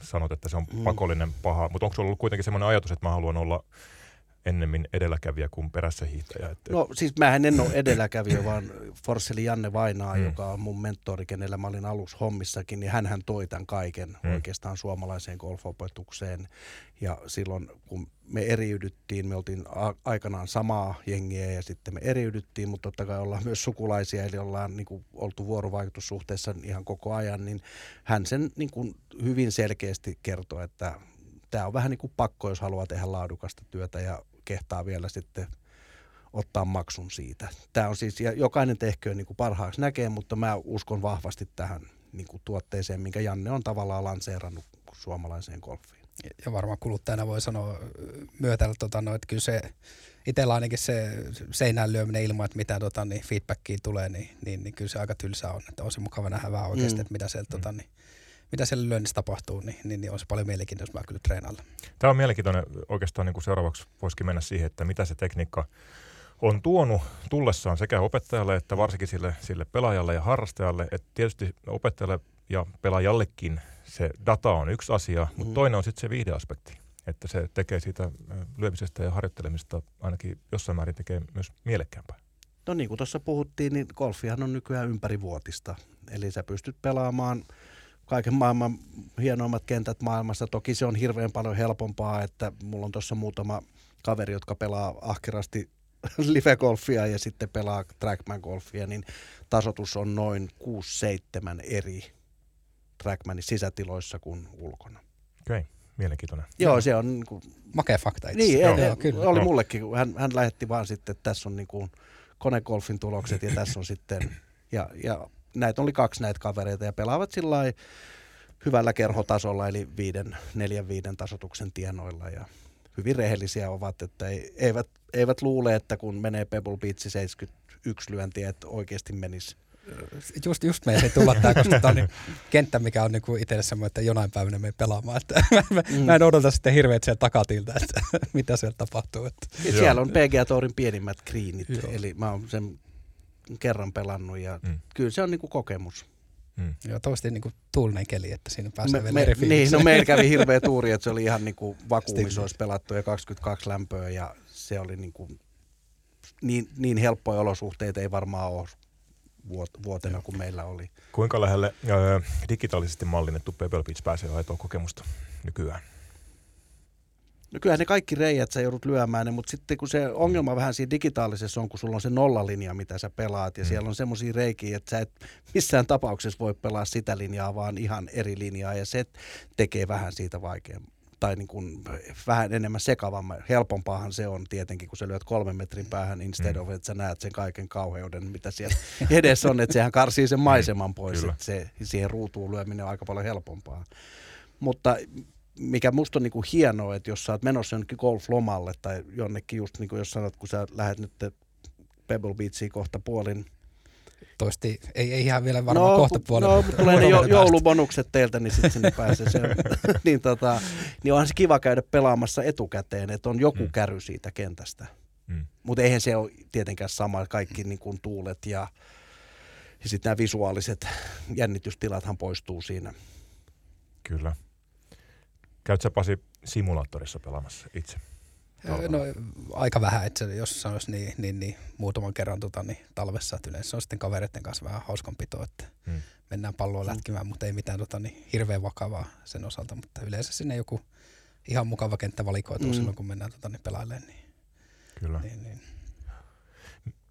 sanot, että se on mm. pakollinen paha, mutta onko sulla ollut kuitenkin semmoinen ajatus, että mä haluan olla ennemmin edelläkävijä kuin perässä hiihtäjä? Että... No siis mähän en ole edelläkävijä, vaan Forsseli Janne Vainaa, mm. joka on mun mentori, kenellä mä olin alussa hommissakin, niin hän toi tämän kaiken mm. oikeastaan suomalaiseen golfopetukseen. Ja silloin kun me eriydyttiin, me oltiin a- aikanaan samaa jengiä ja sitten me eriydyttiin, mutta totta kai ollaan myös sukulaisia, eli ollaan niin kuin, oltu vuorovaikutussuhteessa ihan koko ajan, niin hän sen niin kuin, hyvin selkeästi kertoi, että tämä on vähän niin kuin pakko, jos haluaa tehdä laadukasta työtä ja kehtaa vielä sitten ottaa maksun siitä. Tämä on siis, ja jokainen tehköön niin kuin parhaaksi näkee, mutta mä uskon vahvasti tähän niin kuin tuotteeseen, minkä Janne on tavallaan lanseerannut suomalaiseen golfiin. Ja varmaan kuluttajana voi sanoa myötällä, tota, no, että kyllä se itsellä ainakin se seinään lyöminen ilman, että mitä tota, niin feedbackia tulee, niin, niin, niin, kyllä se aika tylsä on. Että on se mukava nähdä vähän oikeasti, mm. että mitä sieltä tota, niin, mitä siellä lyönnissä tapahtuu, niin, niin, niin on se paljon mielenkiintoista kyllä treenailla. Tämä on mielenkiintoinen oikeastaan niin kuin seuraavaksi voisikin mennä siihen, että mitä se tekniikka on tuonut tullessaan sekä opettajalle että varsinkin sille, sille pelaajalle ja harrastajalle. Että tietysti opettajalle ja pelaajallekin se data on yksi asia, mm. mutta toinen on sitten se viihdeaspekti. Että se tekee siitä lyömisestä ja harjoittelemista ainakin jossain määrin tekee myös mielekkäämpää. No niin kuin tuossa puhuttiin, niin golfihan on nykyään ympärivuotista. Eli sä pystyt pelaamaan – kaiken maailman hienoimmat kentät maailmassa. Toki se on hirveän paljon helpompaa, että mulla on tuossa muutama kaveri, jotka pelaa ahkerasti [laughs] live-golfia ja sitten pelaa trackman-golfia, niin tasotus on noin 6-7 eri trackmanin sisätiloissa kuin ulkona. Okei, okay. mielenkiintoinen. Joo, se on... Niin kuin, Makea fakta itse Niin, Joo, kyllä. oli mullekin, kun hän, hän lähetti vaan sitten, että tässä on niin kuin konegolfin tulokset ja tässä on sitten... Ja, ja näitä oli kaksi näitä kavereita ja pelaavat sillä hyvällä kerhotasolla, eli viiden, neljän viiden tasotuksen tienoilla ja hyvin rehellisiä ovat, että ei, eivät, eivät luule, että kun menee Pebble Beach 71 lyöntiä, että oikeasti menisi just, just meidän ei tulla tämä, koska tämä on niin kenttä, mikä on niinku itselle semmoinen, että jonain päivänä me pelaamaan. Että mä, mm. mä en odota sitten hirveät sieltä takatilta, että [laughs] mitä siellä tapahtuu. Että. Siellä on PGA Tourin pienimmät greenit, eli mä oon sen kerran pelannut ja mm. kyllä se on niinku kokemus. Mm. Joo, toivottavasti niinku tuulinen keli, että siinä pääsee me, vielä me, eri Niin, no meillä kävi hirveä tuuri, että se oli ihan niinku vakuumissa olisi pelattu ja 22 lämpöä ja se oli niinku, niin, niin helppoja olosuhteita ei varmaan ole vuotena kuin meillä oli. Kuinka lähelle ö, digitaalisesti mallinnettu Pebble Beach pääsee aitoa kokemusta nykyään? No kyllähän ne kaikki reijät sä joudut lyömään ne, mutta sitten kun se ongelma vähän siinä digitaalisessa on, kun sulla on se nollalinja, mitä sä pelaat, ja mm. siellä on semmoisia reikiä, että sä et missään tapauksessa voi pelaa sitä linjaa, vaan ihan eri linjaa, ja se tekee vähän siitä vaikeamman tai niin kuin vähän enemmän sekavamman. Helpompaahan se on tietenkin, kun sä lyöt kolmen metrin päähän instead mm. of, että sä näet sen kaiken kauheuden, mitä siellä [laughs] edessä on, että sehän karsii sen maiseman pois, että se, siihen ruutuun lyöminen on aika paljon helpompaa. Mutta mikä musta on niin kuin hienoa, että jos sä oot menossa jonnekin golflomalle tai jonnekin just niin kuin jos sanot, kun sä lähdet nyt Pebble Beachiin kohta puolin, Toisti, ei, ei ihan vielä varmaan no, kohta puolella. No, tulee ne jo, joulubonukset teiltä, niin sitten sinne pääsee. Se, [laughs] niin, tota, niin onhan se kiva käydä pelaamassa etukäteen, että on joku mm. käry siitä kentästä. Mm. Mutta eihän se ole tietenkään sama, kaikki niin kuin tuulet ja, ja sitten nämä visuaaliset jännitystilathan poistuu siinä. Kyllä. Käytkö sä Pasi simulaattorissa pelaamassa itse? No aika vähän, että jos sanoisi niin, niin, niin muutaman kerran tota, niin talvessa, että yleensä on sitten kavereiden kanssa vähän hauskanpitoa, että hmm. mennään palloa hmm. lätkimään, mutta ei mitään tota, niin, hirveän vakavaa sen osalta, mutta yleensä sinne joku ihan mukava kenttä valikoituu hmm. silloin, kun mennään tota, niin pelailemaan. Niin, Kyllä. Niin, niin.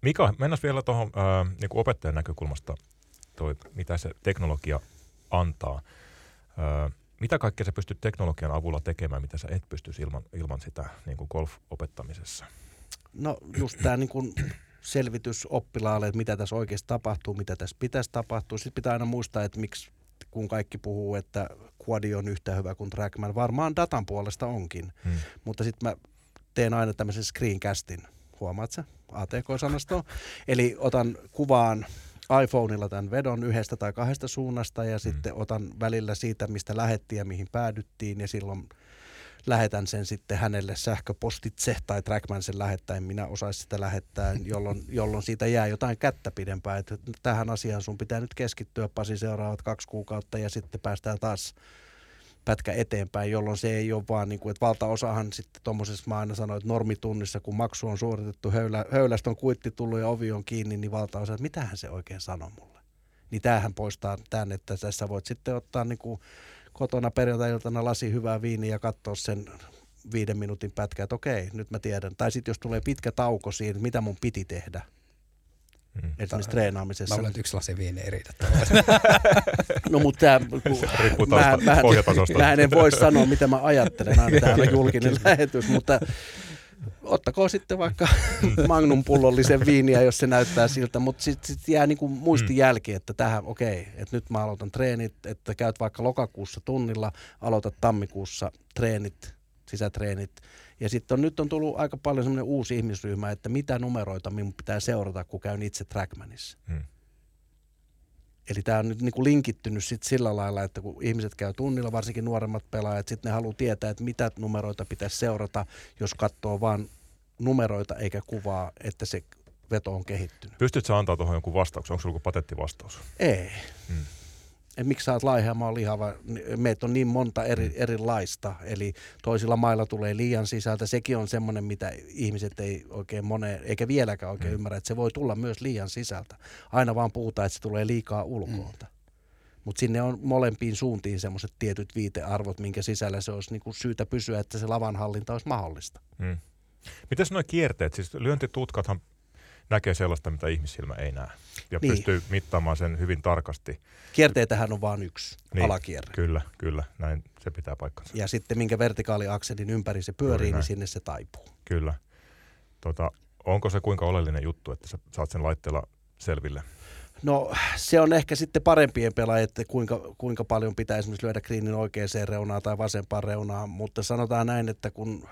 Mika, mennään vielä tuohon äh, niin opettajan näkökulmasta, toi, mitä se teknologia antaa. Öö, mitä kaikkea sä pystyt teknologian avulla tekemään, mitä sä et pystyisi ilman, ilman sitä niin kuin golf-opettamisessa? No just tämä niin kuin selvitys oppilaalle, että mitä tässä oikeasti tapahtuu, mitä tässä pitäisi tapahtua. Sitten pitää aina muistaa, että miksi kun kaikki puhuu, että quadi on yhtä hyvä kuin Trackman. Varmaan datan puolesta onkin, hmm. mutta sitten mä teen aina tämmöisen screencastin. Huomaat sä? ATK-sanasto. Eli otan kuvaan iPhoneilla tämän vedon yhdestä tai kahdesta suunnasta ja hmm. sitten otan välillä siitä, mistä lähettiin ja mihin päädyttiin ja silloin lähetän sen sitten hänelle sähköpostitse tai Trackman sen lähettää, en minä osaisi sitä lähettää, [laughs] jolloin, jolloin siitä jää jotain kättä pidempään. Että tähän asiaan sun pitää nyt keskittyä Pasi seuraavat kaksi kuukautta ja sitten päästään taas pätkä eteenpäin, jolloin se ei ole vaan, niin kuin, että valtaosahan sitten tuommoisessa, mä aina sanoin, että normitunnissa, kun maksu on suoritettu, höylä, höylästä on kuitti tullut ja ovi on kiinni, niin valtaosa, että mitähän se oikein sanoo mulle. Niin tämähän poistaa tämän, että tässä voit sitten ottaa niin kuin kotona perjantai-iltana lasi hyvää viiniä ja katsoa sen viiden minuutin pätkää, että okei, nyt mä tiedän. Tai sitten jos tulee pitkä tauko siinä, mitä mun piti tehdä. Mm. Esimerkiksi treenaamisessa. Mä olen yksi lasi viiniä eri. [laughs] no mutta tämä, mä, mä, mä, en voi sanoa, mitä mä ajattelen, aina täällä julkinen lähetys, mutta ottakoon sitten vaikka [laughs] magnum pullollisen viiniä, jos se näyttää siltä, mutta sitten sit jää niinku muistijälki, että tähän, okei, okay, että nyt mä aloitan treenit, että käyt vaikka lokakuussa tunnilla, aloitat tammikuussa treenit, sisätreenit, ja sitten on, nyt on tullut aika paljon semmoinen uusi ihmisryhmä, että mitä numeroita minun pitää seurata, kun käyn itse Trackmanissa. Hmm. Eli tämä on nyt niin kuin linkittynyt sit sillä lailla, että kun ihmiset käy tunnilla, varsinkin nuoremmat pelaajat, sitten ne haluaa tietää, että mitä numeroita pitäisi seurata, jos katsoo vain numeroita eikä kuvaa, että se veto on kehittynyt. Pystytkö antaa tuohon jonkun vastauksen? Onko sinulla joku patenttivastaus? Ei. Hmm että miksi sä oot laiha, mä oon lihava. Meitä on niin monta eri, mm. erilaista, eli toisilla mailla tulee liian sisältä. Sekin on semmoinen, mitä ihmiset ei oikein moneen, eikä vieläkään oikein mm. ymmärrä, että se voi tulla myös liian sisältä. Aina vaan puhutaan, että se tulee liikaa ulkoolta. Mm. Mutta sinne on molempiin suuntiin semmoiset tietyt viitearvot, minkä sisällä se olisi niinku syytä pysyä, että se lavanhallinta olisi mahdollista. Mm. Mitäs nuo kierteet? Siis lyöntitutkathan näkee sellaista, mitä ihmissilmä ei näe. Ja niin. pystyy mittaamaan sen hyvin tarkasti. Kierteitähän on vain yksi niin, alakierre. Kyllä, kyllä. Näin se pitää paikkansa. Ja sitten minkä vertikaaliakselin ympäri se pyörii, niin sinne se taipuu. Kyllä. Tota, onko se kuinka oleellinen juttu, että sä saat sen laitteella selville? No se on ehkä sitten parempien pelaajien, että kuinka, kuinka paljon pitää esimerkiksi lyödä kriinin oikeaan reunaan tai vasempaan reunaan, mutta sanotaan näin, että kun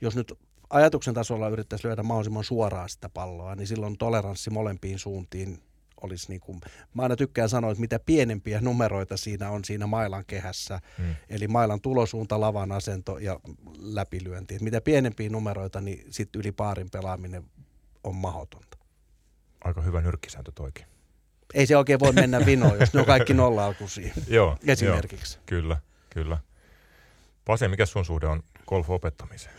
jos nyt ajatuksen tasolla yrittäisi lyödä mahdollisimman suoraan sitä palloa, niin silloin toleranssi molempiin suuntiin olisi niin kuin, mä aina tykkään sanoa, että mitä pienempiä numeroita siinä on siinä mailan kehässä, hmm. eli mailan tulosuunta, lavan asento ja läpilyönti. Että mitä pienempiä numeroita, niin sitten yli paarin pelaaminen on mahdotonta. Aika hyvä nyrkkisääntö toikin. Ei se oikein voi mennä vinoon, jos ne on kaikki nolla-alkuisia. [laughs] joo, esimerkiksi. Jo, kyllä, kyllä. Pase, mikä sun suhde on golf-opettamiseen?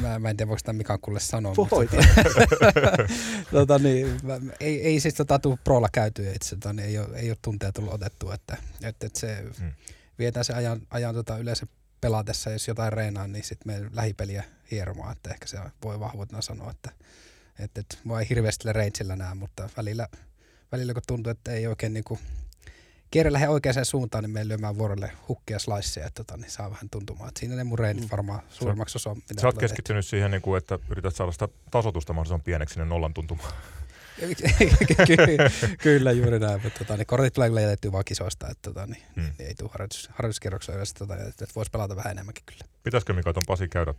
mä, mä en tiedä, voiko sitä Mika kulle sanoa. Voit. Mutta, [laughs] tota, niin, mä, ei, ei siis tota, tuu prolla käytyä itse, tota, niin ei, ole, ei ole tunteja tullut otettua, että, että, että se hmm. vietään se ajan, ajan tota, yleensä pelatessa, jos jotain reenaa, niin sitten me lähipeliä hieromaan, että ehkä se voi vahvoitena sanoa, että, että, että mä ei hirveästi reitsillä näe, mutta välillä, välillä kun tuntuu, että ei oikein niin kuin, kierre lähde oikeaan suuntaan, niin me lyömään vuorolle hukkia sliceja, että tota, niin saa vähän tuntumaan. Että siinä ne mun reenit mm. varmaan suurimmaksi osa Mitä Sä oot keskittynyt siihen, niin kuin, että yrität saada sitä tasotusta mahdollisimman pieneksi sinne nollan tuntumaan. [laughs] kyllä, juuri näin. Mutta tota, niin kortit tulee kyllä jätetty vaan kisoista, että tota, niin, hmm. niin ei tule harjoitus, harjoituskierroksia yleensä, tota, että, että voisi pelata vähän enemmänkin kyllä. Pitäisikö Mika ton Pasi käydä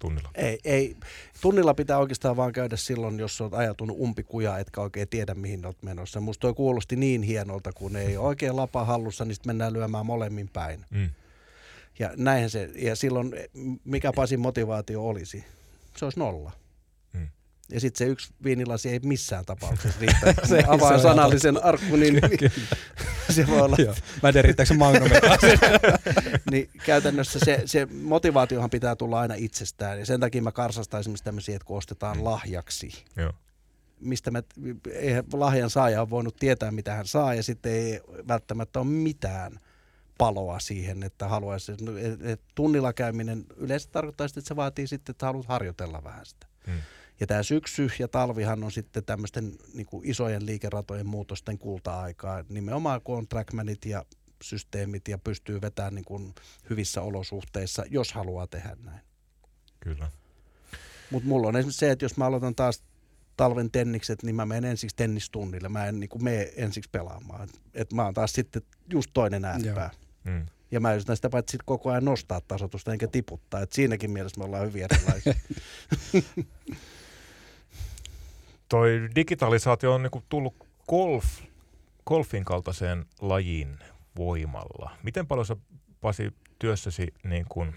tunnilla? Ei, ei. Tunnilla pitää oikeastaan vaan käydä silloin, jos olet ajatunut umpikuja, etkä oikein tiedä, mihin olet menossa. Musta toi kuulosti niin hienolta, kun ei ole oikein lapa hallussa, niin sitten mennään lyömään molemmin päin. Mm. Ja näinhän se, ja silloin mikä Pasin motivaatio olisi? Se olisi nolla. Ja sitten se yksi viinilasi ei missään tapauksessa [laughs] riitä. se avaa se sanallisen arkun, niin [laughs] se voi olla. Joo. Mä en tiedä, riittääkö [laughs] niin käytännössä se, se motivaatiohan pitää tulla aina itsestään. Ja sen takia mä karsastan esimerkiksi tämmöisiä, että kun ostetaan mm. lahjaksi. Joo. Mistä mä, eihän lahjan saaja on voinut tietää, mitä hän saa, ja sitten ei välttämättä ole mitään paloa siihen, että haluaisi. Tunnilla käyminen yleensä tarkoittaa sitä, että se vaatii sitten, että haluat harjoitella vähän sitä. Hmm. Ja tämä syksy ja talvihan on sitten tämmöisten niin kuin isojen liikeratojen muutosten kulta-aikaa. Nimenomaan kun on trackmanit ja systeemit ja pystyy vetämään niin kuin hyvissä olosuhteissa, jos haluaa tehdä näin. Kyllä. Mutta mulla on esimerkiksi se, että jos mä aloitan taas talven tennikset, niin mä menen ensiksi tennistunnille. Mä en niin kuin mene ensiksi pelaamaan. Et mä oon taas sitten just toinen ääripää. Mm. Ja mä yritän sitä paitsi sit koko ajan nostaa tasotusta enkä tiputtaa. Et siinäkin mielessä me ollaan hyvin erilaisia. [laughs] Toi digitalisaatio on niinku tullut golf, golfin kaltaiseen lajiin voimalla. Miten paljon sä Pasi työssäsi niin kun,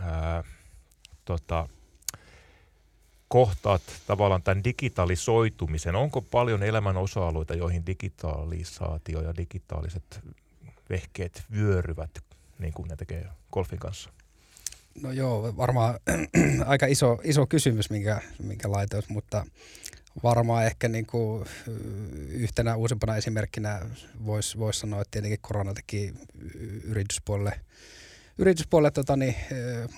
ää, tota, kohtaat tavallaan tämän digitalisoitumisen? Onko paljon elämän osa-alueita, joihin digitalisaatio ja digitaaliset vehkeet vyöryvät, niin kuin ne tekee golfin kanssa? No joo, varmaan [clears throat] aika iso, iso kysymys, minkä, minkä laitoit, mutta varmaan ehkä niin kuin yhtenä uusimpana esimerkkinä voisi vois sanoa, että tietenkin korona teki yrityspuolelle, yrityspuolelle tota, niin,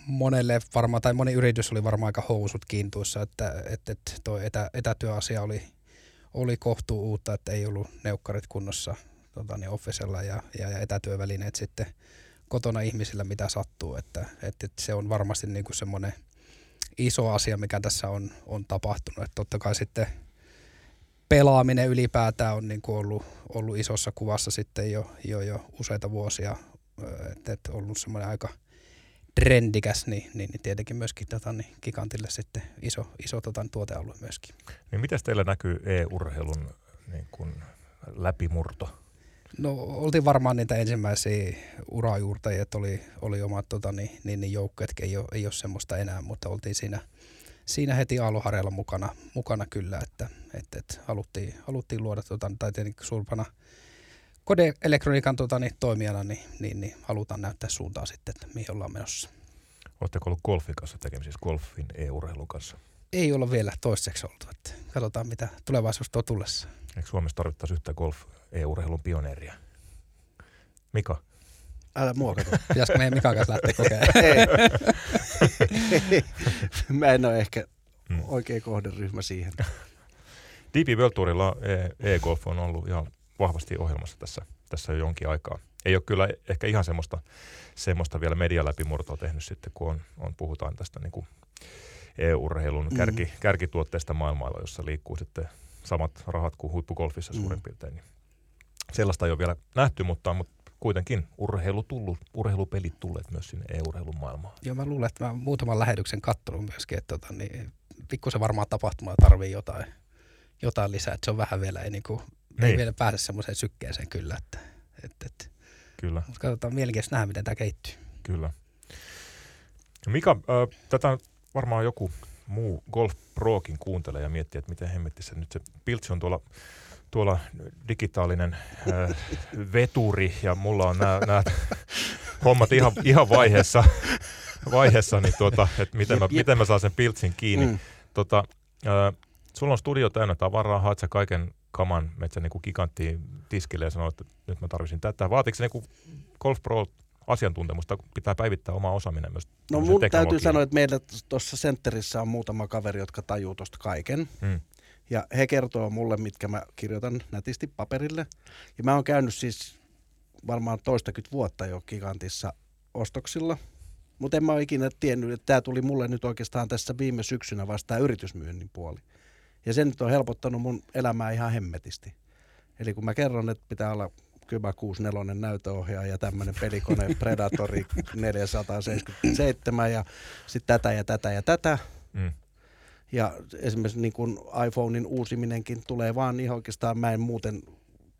monelle varmaan, tai moni yritys oli varmaan aika housut kiintuissa, että, että, että tuo etä, etätyöasia oli, oli kohtuu uutta, että ei ollut neukkarit kunnossa tota, niin Officella ja, ja, ja etätyövälineet sitten kotona ihmisillä mitä sattuu, että, että, että se on varmasti niin kuin semmoinen iso asia, mikä tässä on, on tapahtunut, että totta kai sitten pelaaminen ylipäätään on niin kuin ollut, ollut isossa kuvassa sitten jo, jo, jo useita vuosia, että, että ollut semmoinen aika trendikäs, niin, niin, niin tietenkin myöskin tota, niin Gigantille sitten iso, iso tota, tuotealue myöskin. Niin miten teillä näkyy e-urheilun niin kuin läpimurto? No oltiin varmaan niitä ensimmäisiä urajuurtajia, että oli, oli omat tota, niin, niin, niin joukkueet, ei ole, ei ole semmoista enää, mutta oltiin siinä, siinä heti aaluharjalla mukana, mukana kyllä, että et, et, haluttiin, haluttiin luoda, tota, tai tietenkin suurpana kodeelektroniikan tota, niin, toimijana, niin, niin, niin, halutaan näyttää suuntaa sitten, että mihin ollaan menossa. Oletteko ollut golfin kanssa tekemisissä, golfin e-urheilun kanssa? Ei olla vielä toistaiseksi oltu, että katsotaan mitä tulevaisuus tuo tullessa. Eikö Suomessa tarvittaisi yhtä golf e-urheilun pioneeria? Mika? Älä muokata. [laughs] Pitäisikö meidän Mikan kanssa lähteä kokeilemaan? [laughs] Ei. [laughs] Mä en ole ehkä hmm. oikea kohderyhmä siihen. DP World Tourilla e- e-golf on ollut ihan vahvasti ohjelmassa tässä, tässä jo jonkin aikaa. Ei ole kyllä ehkä ihan semmoista, semmoista vielä medialäpimurtoa tehnyt sitten, kun on, on puhutaan tästä niin kuin e-urheilun mm. kärki, kärkituotteesta maailmalla, jossa liikkuu sitten samat rahat kuin huippugolfissa mm. suurin piirtein. Niin sellaista ei ole vielä nähty, mutta, mutta kuitenkin urheilu tullut, urheilupelit tulleet myös sinne e-urheilun maailmaan. Joo, mä luulen, että mä muutaman lähetyksen kattonut myöskin, että tota, niin, pikkusen varmaan tapahtumaa tarvii jotain, jotain lisää, että se on vähän vielä, ei, niin kuin, niin. ei vielä pääse semmoiseen sykkeeseen kyllä, että, että, että Kyllä. Mutta katsotaan mielenkiintoista nähdä, miten tämä kehittyy. Kyllä. Mika, äh, tätä varmaan joku muu Golf Prokin kuuntelee ja miettii, että miten hemmetissä nyt se piltsi on tuolla, tuolla digitaalinen äh, veturi ja mulla on nämä hommat ihan, ihan vaiheessa, vaiheessa niin tuota, että miten mä, miten mä saan sen piltsin kiinni. Mm. Tota, äh, sulla on studio täynnä tavaraa, haat sä kaiken kaman metsä niin giganttiin tiskille ja sanoo, että nyt mä tarvitsin tätä. Vaatiko se niin Golf Pro asiantuntemusta, pitää päivittää oma osaaminen myös No mun täytyy sanoa, että meillä tuossa sentterissä on muutama kaveri, jotka tajuu tuosta kaiken. Hmm. Ja he kertoo mulle, mitkä mä kirjoitan nätisti paperille. Ja mä oon käynyt siis varmaan toistakymmentä vuotta jo Gigantissa ostoksilla. Mutta en mä ole ikinä tiennyt, että tämä tuli mulle nyt oikeastaan tässä viime syksynä vasta yritysmyynnin puoli. Ja se nyt on helpottanut mun elämää ihan hemmetisti. Eli kun mä kerron, että pitää olla Kyba 64 näytöohjaaja [laughs] ja tämmöinen pelikone Predatori 477 ja sitten tätä ja tätä ja tätä. Mm. Ja esimerkiksi niin kuin iPhonein uusiminenkin tulee vaan ihan oikeastaan, mä en muuten,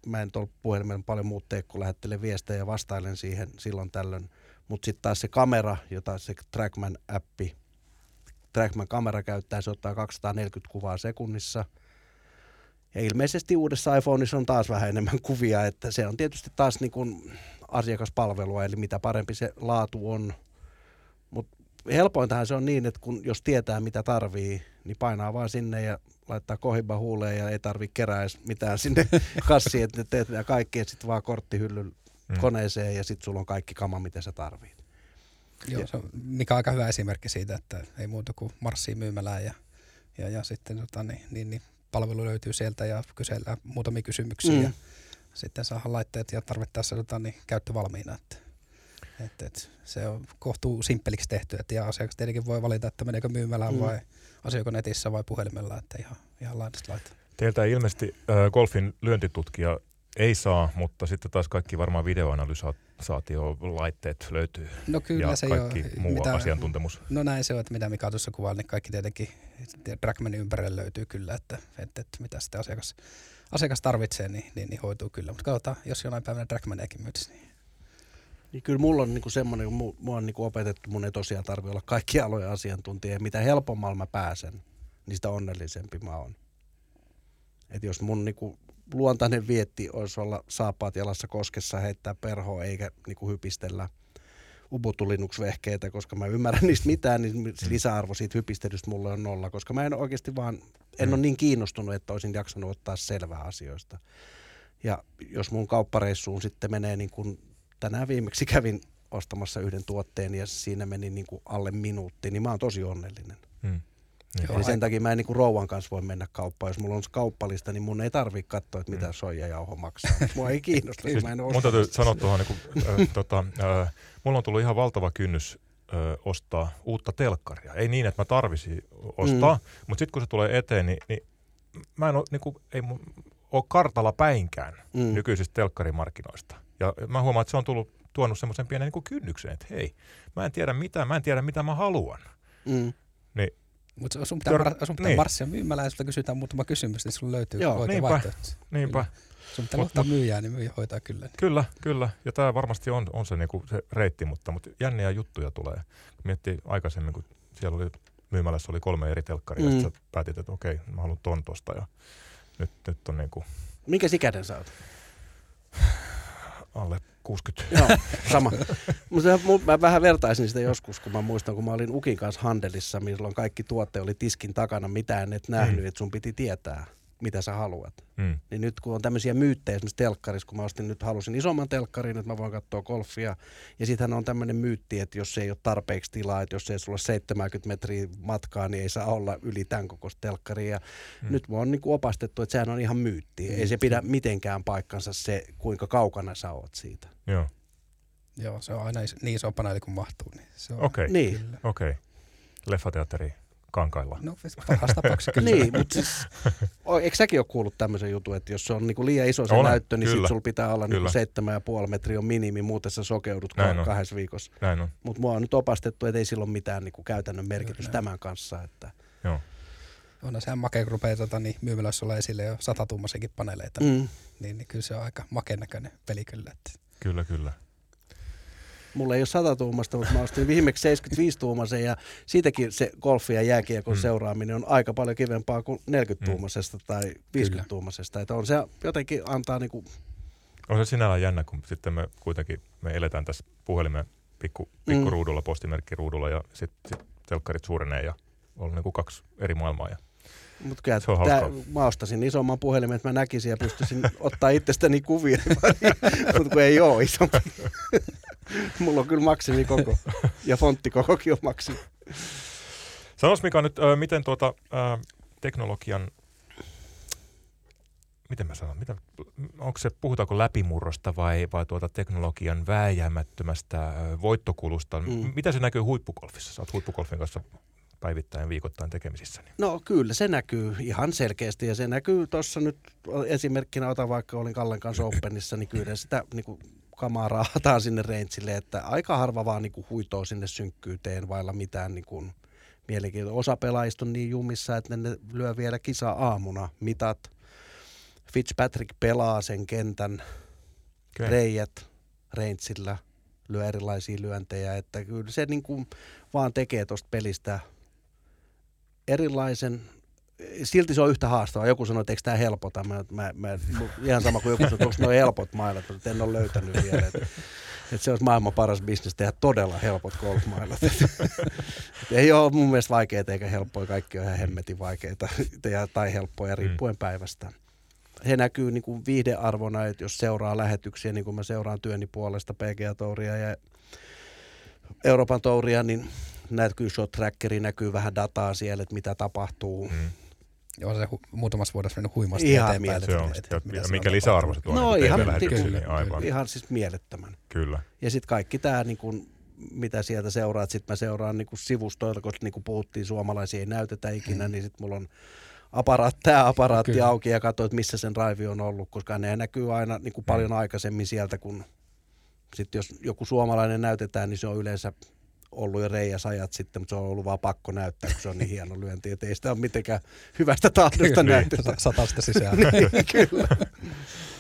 mä en tuolla puhelimella paljon muut tee, kun lähettelen viestejä ja vastailen siihen silloin tällöin. Mutta sitten taas se kamera, jota se Trackman-appi, Trackman-kamera käyttää, se ottaa 240 kuvaa sekunnissa – ja ilmeisesti uudessa iPhoneissa on taas vähän enemmän [laughs] kuvia, että se on tietysti taas niin kuin asiakaspalvelua, eli mitä parempi se laatu on. Helpointahan se on niin, että kun, jos tietää mitä tarvii, niin painaa vaan sinne ja laittaa kohiba huuleen ja ei tarvitse kerää edes mitään [laughs] sinne kassiin, että teet ja kaikki, sitten vaan korttihyllyn mm. koneeseen ja sitten sulla on kaikki kama, mitä sä tarvit. Joo, se on, mikä on aika hyvä esimerkki siitä, että ei muuta kuin marssiin myymälään ja, ja, ja sitten tota, niin, niin, niin palvelu löytyy sieltä ja kysellään muutamia kysymyksiä mm. ja sitten saadaan laitteet ja tarvittaessa tota, niin käyttövalmiina. Että, et, et, se on kohtuu simppeliksi tehty, että ja asiakas tietenkin voi valita, että meneekö myymälään mm. vai asioiko netissä vai puhelimella, että ihan, ihan laidasta laittaa. Teiltä ilmeisesti äh, golfin lyöntitutkija ei saa, mutta sitten taas kaikki varmaan videoanalysaatio-laitteet löytyy. No kyllä ja se kaikki jo, muu mitä, asiantuntemus. No näin se on, että mitä Mika tuossa kuvaili, niin kaikki tietenkin Dragmanin ympärille löytyy kyllä, että, että, että mitä sitten asiakas, asiakas tarvitsee, niin, niin, niin hoituu kyllä. Mutta katsotaan, jos jonain päivänä Dragmaniakin myytisi. Niin. Niin kyllä mulla on niinku semmoinen, kun mua on niinku opetettu, mun ei tosiaan tarvitse olla kaikki alojen asiantuntija. Ja mitä helpommalla mä pääsen, niin sitä onnellisempi mä oon. Et jos mun niinku luontainen vietti olisi olla saapaat jalassa koskessa heittää perhoa eikä niinku hypistellä Ubuntu Linux-vehkeitä, koska mä ymmärrän niistä mitään, niin Mm. lisäarvo siitä hypistelystä mulle on nolla, koska mä en oikeasti vaan, en Mm. ole niin kiinnostunut, että olisin jaksanut ottaa selvää asioista. Ja jos mun kauppareissuun sitten menee niin kuin tänään viimeksi kävin ostamassa yhden tuotteen ja siinä meni niin kuin alle minuutti, niin mä oon tosi onnellinen. Hmm. Joo. Eli sen takia mä en niin kuin rouvan kanssa voi mennä kauppaan. Jos mulla on kauppalista, niin mun ei tarvitse katsoa, että mitä Mm. soijajauho maksaa. [laughs] Mua ei kiinnosta, Siis mä en mun täytyy sanoa tuohon, niin kuin, äh, [laughs] tota, äh, mulla on tullut ihan valtava kynnys ostaa uutta telkkaria. Ei niin, että mä tarvisin ostaa, mm. mutta sitten kun se tulee eteen, niin, niin mä en ole, niin kuin, ei mun, ole kartalla päinkään. Mm. nykyisistä telkkarimarkkinoista. Ja mä huomaan, että se on tullut tuonut semmoisen pienen niin kuin kynnyksen, että hei, mä en tiedä mitä, mä en tiedä mitä mä haluan. Mm. Mutta sun pitää, Tör- mar- sun pitää niin. marssia myymälään ja sulta kysytään muutama kysymys, niin sulla löytyy Joo, oikea niinpä. vaihtoehto. Niinpä. Sun pitää Mut- luottaa mut- myyjään, niin myyjä hoitaa kyllä. Kyllä, kyllä. Ja tämä varmasti on, on se, niinku, se reitti, mutta, mutta jänniä juttuja tulee. Kun miettii aikaisemmin, kun siellä oli myymälässä oli kolme eri telkkaria, mm. Ja sitten sä päätit, että okei, mä haluan ton tosta. Ja nyt, nyt on niinku Minkä ikäinen sä oot? Alle 60. Joo, sama. Mutta mä vähän vertaisin sitä joskus, kun mä muistan, kun mä olin Ukin kanssa Handelissa, milloin kaikki tuotte oli tiskin takana, mitään et nähnyt, Mm. että sun piti tietää, mitä sä haluat. Mm. Niin nyt kun on tämmöisiä myyttejä esimerkiksi telkkarissa, kun mä ostin nyt, halusin isomman telkkarin, että mä voin katsoa golfia. Ja sittenhän on tämmöinen myytti, että jos ei ole tarpeeksi tilaa, että jos ei sulla ole 70 metriä matkaa, niin ei saa olla yli tämän kokoista telkkaria. Mm. mm. nyt mä on niin opastettu, että sehän on ihan myytti. Ei se pidä mitenkään paikkansa se, kuinka kaukana sä oot siitä. Joo, Joo, se on aina niin iso paneeli kuin mahtuu. Niin se on, okei, okay. Niin. Okei. Okay. Leffateatteri kankailla. No parhaassa tapauksessa kyllä. Niin, mutta siis, o- eikö säkin ole kuullut tämmöisen jutun, että jos se on niinku liian iso se Olen, näyttö, niin sitten sulla pitää olla Kyllä. niinku 7,5 metriä on minimi, muuten sä sokeudut Näin on. ka- kahdessa viikossa. Näin on, Mutta mua on nyt opastettu, että ei sillä ole mitään niinku käytännön merkitystä tämän kanssa. Että. joo. On sehän makea, kun rupeaa tota, niin, myymälöissä olla esille jo satatuumasiakin paneeleita, mm. Mm. niin, niin kyllä se on aika makeen näköinen peli kyllä. Että. Kyllä, kyllä. Mulla ei ole 100 tuumasta, mutta mä ostin viimeksi 75 tuumasen ja siitäkin se golfi ja jääkiekon Mm. mm. seuraaminen on aika paljon kivempaa kuin 40 Mm. tuumasesta tai 50 tuumasesta. Että on se jotenkin antaa niinku, On se sinällään jännä, kun sitten me kuitenkin me eletään tässä puhelimen pikku, pikkuruudulla, postimerkkiruudulla ja sitten sit telkkarit suurenee ja on niin kuin kaksi eri maailmaa. Ja Mutta kyllä Se on tää, hauskaa. mä ostasin isomman puhelimen, että mä näkisin ja pystyisin ottaa itsestäni kuvia, [laughs] mutta kun ei ole isompi. [laughs] Mulla on kyllä maksimi koko ja fonttikokokin on maksimi. Sanois Mika nyt, äh, miten tuota äh, teknologian, miten mä sanon, mitä, onko se, puhutaanko läpimurrosta vai, vai tuota teknologian vääjäämättömästä äh, voittokulusta? Mm. Mitä se näkyy huippugolfissa? Sä oot huippugolfin kanssa päivittäin, viikoittain tekemisissä. Niin. No kyllä, se näkyy ihan selkeästi ja se näkyy tuossa nyt esimerkkinä, otan vaikka olin Kallen kanssa Openissa, niin kyllä sitä niin kuin, kamaa raahataan sinne rangeille, että aika harva vaan niin kuin, huitoo sinne synkkyyteen vailla mitään niin kuin, mielenkiintoista. Osa pelaajista on niin jumissa, että ne lyö vielä kisa aamuna mitat. Fitzpatrick pelaa sen kentän Okay. reijät rangeillä, lyö erilaisia lyöntejä, että kyllä se niin kuin vaan tekee tuosta pelistä erilaisen, silti se on yhtä haastavaa. Joku sanoi, että eikö tämä helpota. Mä, mä, mä, ihan sama kuin joku sanoi, että onko nuo helpot mailat, mutta en ole löytänyt vielä. Että, että se olisi maailman paras bisnes tehdä todella helpot golfmailat. Ei ole mun mielestä vaikeita eikä helppoja, kaikki on ihan hemmetin vaikeita tai helppoja riippuen päivästä. Se näkyy niin kuin viihdearvona, että jos seuraa lähetyksiä, niin kuin mä seuraan työni puolesta PGA-touria ja Euroopan touria, niin näkyy shot trackeri, näkyy vähän dataa siellä, että mitä tapahtuu. Mm. Joo, se hu- muutamassa vuodessa mennyt huimasti Ihan eteenpäin. Se on, että- että ja siellä mikä on lisäarvo se tuo No niin ihan, lähetyksiin, kyllä, niin aivan. ihan siis mielettömän. Kyllä. Ja sitten kaikki tämä, niin kun, mitä sieltä seuraat, sitten mä seuraan niin sivustoilta, koska niin kuin puhuttiin, suomalaisia ei näytetä ikinä, mm. niin sitten mulla on aparaat, tämä aparaatti Kyllä. auki ja katsoit, missä sen drive on ollut, koska ne näkyy aina niin kuin paljon aikaisemmin sieltä, kun sitten jos joku suomalainen näytetään, niin se on yleensä ollut jo reijäs ajat sitten, mutta se on ollut vaan pakko näyttää, kun se on niin hieno lyönti, että ei sitä ole mitenkään hyvästä tahdosta näytetä. sa- Satasta sisään. [laughs] Kyllä.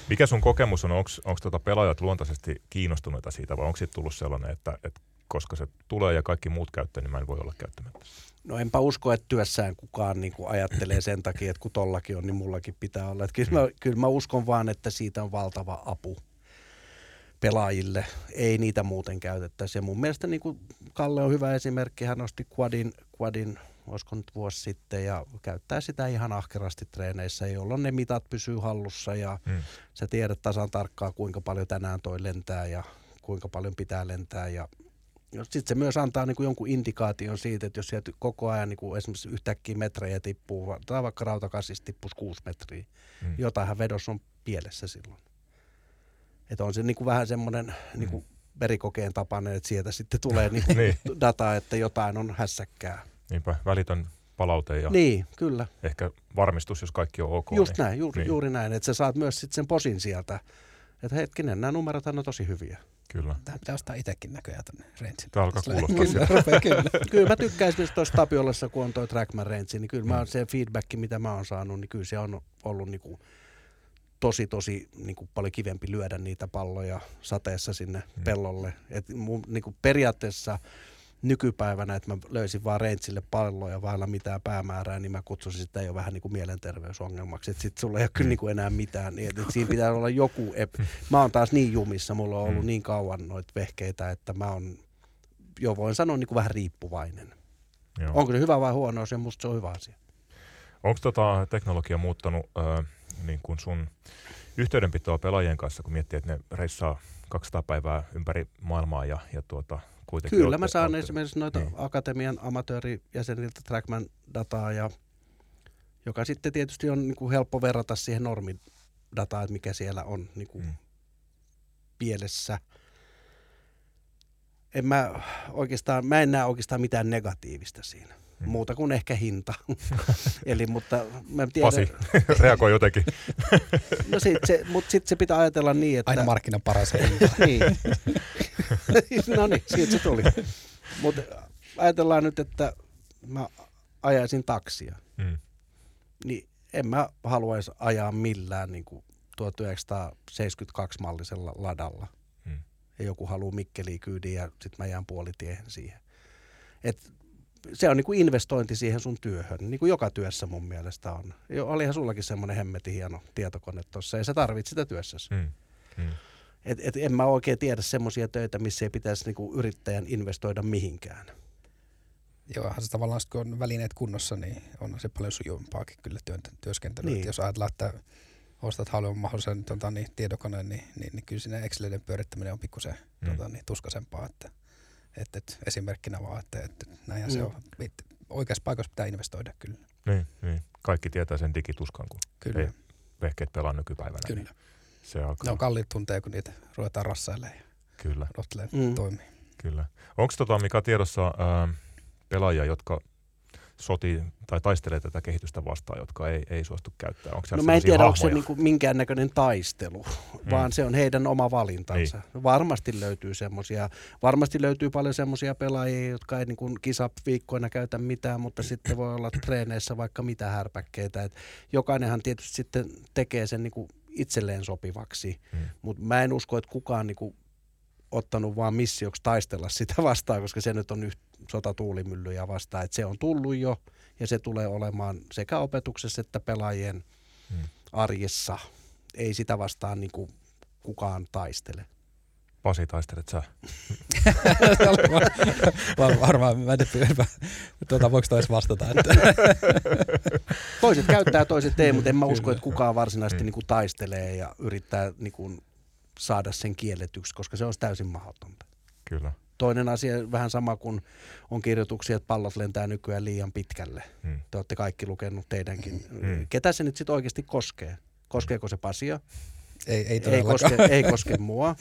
Mikä sun kokemus on? Onko tota pelaajat luontaisesti kiinnostuneita siitä vai onko siitä tullut sellainen, että, että koska se tulee ja kaikki muut käyttää, niin mä en voi olla käyttämättä? No enpä usko, että työssään kukaan niin kuin ajattelee sen takia, että kun tollakin on, niin mullakin pitää olla. Että kyllä, mä, kyllä mä uskon vaan, että siitä on valtava apu pelaajille. Ei niitä muuten käytettäisi. Ja mun mielestä niin kuin Kalle on hyvä esimerkki. Hän nosti quadin, quadin olisiko nyt vuosi sitten, ja käyttää sitä ihan ahkerasti treeneissä, jolloin ne mitat pysyy hallussa ja Hmm. sä tiedät tasan tarkkaan, kuinka paljon tänään toi lentää ja kuinka paljon pitää lentää. Ja sitten se myös antaa niin kuin jonkun indikaation siitä, että jos sieltä koko ajan niin kuin esimerkiksi yhtäkkiä metrejä tippuu, tai vaikka rautakasista tippuisi kuusi metriä, Hmm. jotainhan vedossa on pielessä silloin. Että on se niin kuin vähän semmoinen niin kuin verikokeen tapainen, että sieltä sitten tulee [laughs] niin kuin Niin. dataa, että jotain on hässäkkää. Niinpä, välitön palaute ja Niin, kyllä. ehkä varmistus, jos kaikki on ok. Just niin, näin, juuri, niin. juuri näin. Että sä saat myös sit sen posin sieltä. Että hetkinen, nämä numerothan on tosi hyviä. Kyllä. Tämä pitää ostaa itsekin näköjään tänne rangeille. Tämä alkaa kuulostaa Kyllä, rupeaa kyllä. [laughs] Kyllä mä tykkään esimerkiksi tuossa Tapiolassa, kun on toi Trackman Range, niin kyllä mä, se feedback, mitä mä oon saanut, niin kyllä se on ollut niinku tosi, tosi niinku paljon kivempi lyödä niitä palloja sateessa sinne Mm. pellolle. Et mun, niinku periaatteessa nykypäivänä, että mä löysin vaan Rangeille palloja vailla mitään päämäärää, niin mä kutsusin sitä jo vähän niin kuin mielenterveysongelmaksi. Että sit sulla ei ole kyllä Mm. niin kuin enää mitään. Niin, että [laughs] siinä pitää olla joku... Ep- mä oon taas niin jumissa, mulla on ollut Mm. niin kauan noita vehkeitä, että mä oon jo voin sanoa niin kuin vähän riippuvainen. Joo. Onko se hyvä vai huono asia? Musta se on hyvä asia. Onko tota teknologia muuttanut ö, niin kuin sun yhteydenpitoa pelaajien kanssa, kun miettii, että ne reissaa 200 päivää ympäri maailmaa ja, ja tuota, kuitenkin... Kyllä olette- mä saan olette- esimerkiksi noita niin. niin. Akatemian amatöörijäseniltä Trackman dataa, ja, joka sitten tietysti on niin kuin helppo verrata siihen normidataan, että mikä siellä on niin kuin Mm. pielessä. En mä oikeastaan, mä en näe oikeastaan mitään negatiivista siinä. Mm. Muuta kuin ehkä hinta. [laughs] Eli, mutta mä tiedän, Pasi [laughs] reagoi jotenkin. no sit se, mutta sitten se pitää ajatella niin, että... Aina markkinan paras [laughs] hinta. niin. no niin, siitä se tuli. Mutta ajatellaan nyt, että mä ajaisin taksia. Mm. Niin en mä haluaisi ajaa millään niin kuin 1972-mallisella ladalla. Ja joku haluaa Mikkeliin kyydin ja sitten mä jään puolitiehen siihen. Et se on niin kuin investointi siihen sun työhön, niin kuin joka työssä mun mielestä on. Jo, olihan sullakin semmoinen hemmetin hieno tietokone tuossa, ja sä tarvit sitä työssäsi. Mm. Mm. Et, et en mä oikein tiedä semmoisia töitä, missä ei pitäisi niinku yrittäjän investoida mihinkään. Joo, se tavallaan kun on välineet kunnossa, niin on se paljon sujuvampaakin kyllä työn, työskentely. Niin. Niin. Jos ajatellaan, että ostat halvemman mahdollisen tota, niin, tietokoneen, niin, niin, niin kyllä siinä Exceleiden pyörittäminen on pikkusen Mm. tota, niin, tuskaisempaa. Että, että, että esimerkkinä vaan, että, että näinhän mm. se on. It- Oikeassa paikassa pitää investoida kyllä. Niin, niin. Kaikki tietää sen digituskan, kun Kyllä, Ei. vehkeet pelaa nykypäivänä. kyllä. Niin se alkaa. Ne on kalliit tunteja, kun niitä ruvetaan rassailemaan ja Kyllä, Mm. mm. toimii. kyllä. Onko tota, mikä tiedossa ää, pelaajia, jotka sotii tai taistelee tätä kehitystä vastaan, jotka ei, ei suostu käyttää? Onko No mä en tiedä, onko se niinku minkäännäköinen taistelu, mm. vaan se on heidän oma valintansa. Niin. Varmasti löytyy semmoisia, varmasti löytyy paljon semmoisia pelaajia, jotka ei niinku kisaviikkoina käytä mitään, mutta sitten voi olla treeneissä vaikka mitä härpäkkeitä. Et jokainenhan tietysti sitten tekee sen niinku itselleen sopivaksi, Mm. mutta mä en usko, että kukaan niinku ottanut vaan missioksi taistella sitä [laughs] vastaan, koska se nyt on yht, sotatuulimyllyjä vastaan. Et se on tullut jo ja se tulee olemaan sekä opetuksessa että pelaajien Mm. arjessa. Ei sitä vastaan niin kuin kukaan taistele. Pasi, taistelet sä? Se oli var- var- varmaan, mä en tiedä, tuota, voiko tois vastata. Että, Toiset käyttää, toiset ei, mutta en mä usko, että kukaan varsinaisesti Mm. niin kuin taistelee ja yrittää niin kuin saada sen kielletyksi, koska se on täysin mahdotonta. Kyllä. Toinen asia, vähän sama kuin on kirjoituksia, että pallot lentää nykyään liian pitkälle. Mm. Te olette kaikki lukenut teidänkin. Mm. Ketä se nyt sitten oikeasti koskee? Koskeeko se Pasia? Ei, ei Ei koske, ei koske mua.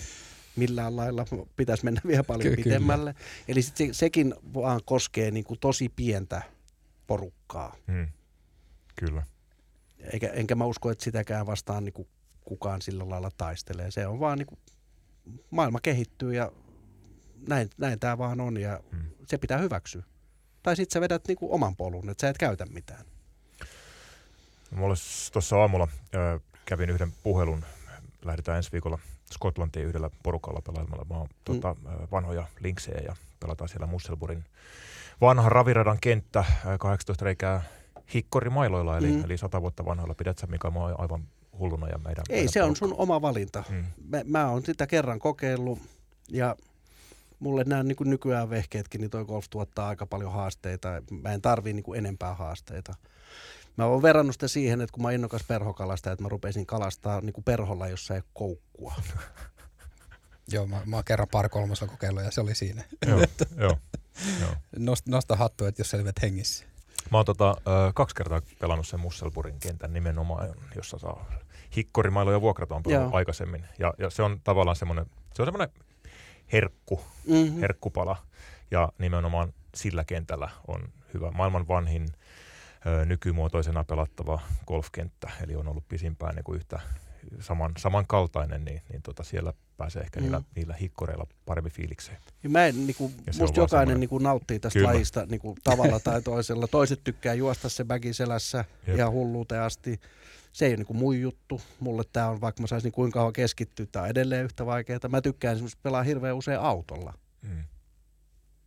Millään lailla pitäisi mennä vielä paljon Ky- pidemmälle. Eli sit se, sekin vaan koskee niin kuin tosi pientä porukkaa. Mm. Kyllä. Eikä, enkä mä usko, että sitäkään vastaan niin kuin kukaan sillä lailla taistelee. Se on vaan niin kuin, maailma kehittyy ja näin, näin tämä vaan on ja Mm. se pitää hyväksyä. Tai sitten sä vedät niin kuin oman polun, että sä et käytä mitään. Mulla tuossa aamulla ö, kävin yhden puhelun. Lähdetään ensi viikolla Skotlantiin yhdellä porukalla pelailemalla. Mä oon tota, ö, vanhoja linksejä ja pelataan siellä Musselburgin vanha raviradan kenttä, ö, 18 reikää hikkorimailoilla, eli, Mm. eli 100 vuotta vanhoilla. Pidät sä Mika mua aivan hulluna ja meidän Ei, meidän se on porukka. sun oma valinta. Mm. Mä, mä oon sitä kerran kokeillut ja mulle nämä niin kuin nykyään vehkeetkin, niin toi golf tuottaa aika paljon haasteita. Mä en tarvii niin kuin enempää haasteita. Mä oon verrannut sitä siihen, että kun mä oon innokas perhokalasta, että mä rupesin kalastaa niin kuin perholla, jossa ei koukkua. [laughs] Joo, mä, mä oon kerran par kolmosella kokeillut ja se oli siinä. Joo, [laughs] joo, joo. Nost, nosta hattu, että jos selvät hengissä. Mä oon tota, kaksi kertaa pelannut sen Musselburgin kentän nimenomaan, jossa saa hikkorimailoja vuokrata on pelannut Joo. aikaisemmin. Ja, ja, se on tavallaan semmoinen, se on semmoinen herkku, Mm-hmm. herkkupala. Ja nimenomaan sillä kentällä on hyvä. Maailman vanhin ö, nykymuotoisena pelattava golfkenttä, eli on ollut pisimpään niin kuin yhtä saman, samankaltainen, niin, niin tota siellä pääsee ehkä Mm. niillä, niillä hikkoreilla paremmin fiilikseen. Ja mä en, niinku, Ja se on musta jokainen semmoinen- niinku, nauttii tästä Kyllä. lajista niinku, tavalla tai toisella. Toiset tykkää juosta se bagi selässä Jep. ihan hulluuteen asti. Se ei ole niinku mun juttu. Mulle tämä on, vaikka mä saisin kuinka kauan keskittyä, tämä on edelleen yhtä vaikeaa. Mä tykkään esimerkiksi pelaa hirveän usein autolla. Mm.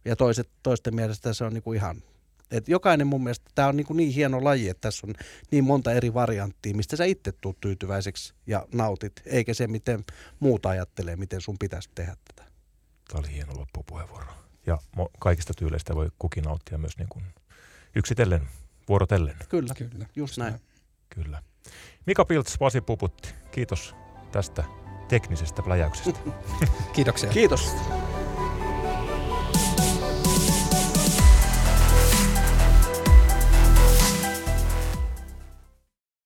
Ja toiset, toisten mielestä se on niinku ihan... Et jokainen mun mielestä, tämä on niinku niin hieno laji, että tässä on niin monta eri varianttia, mistä sä itse tuut tyytyväiseksi ja nautit, eikä se miten muut ajattelee, miten sun pitäisi tehdä tätä. Tämä oli hieno loppupuheenvuoro. Ja mo- kaikista tyyleistä voi kukin nauttia myös niin kuin yksitellen, vuorotellen. Kyllä, Kyllä. just näin. Kyllä. Mika Pilts, Pasi Puputti, kiitos tästä teknisestä pläjäyksestä. [laughs] Kiitoksia. Kiitos.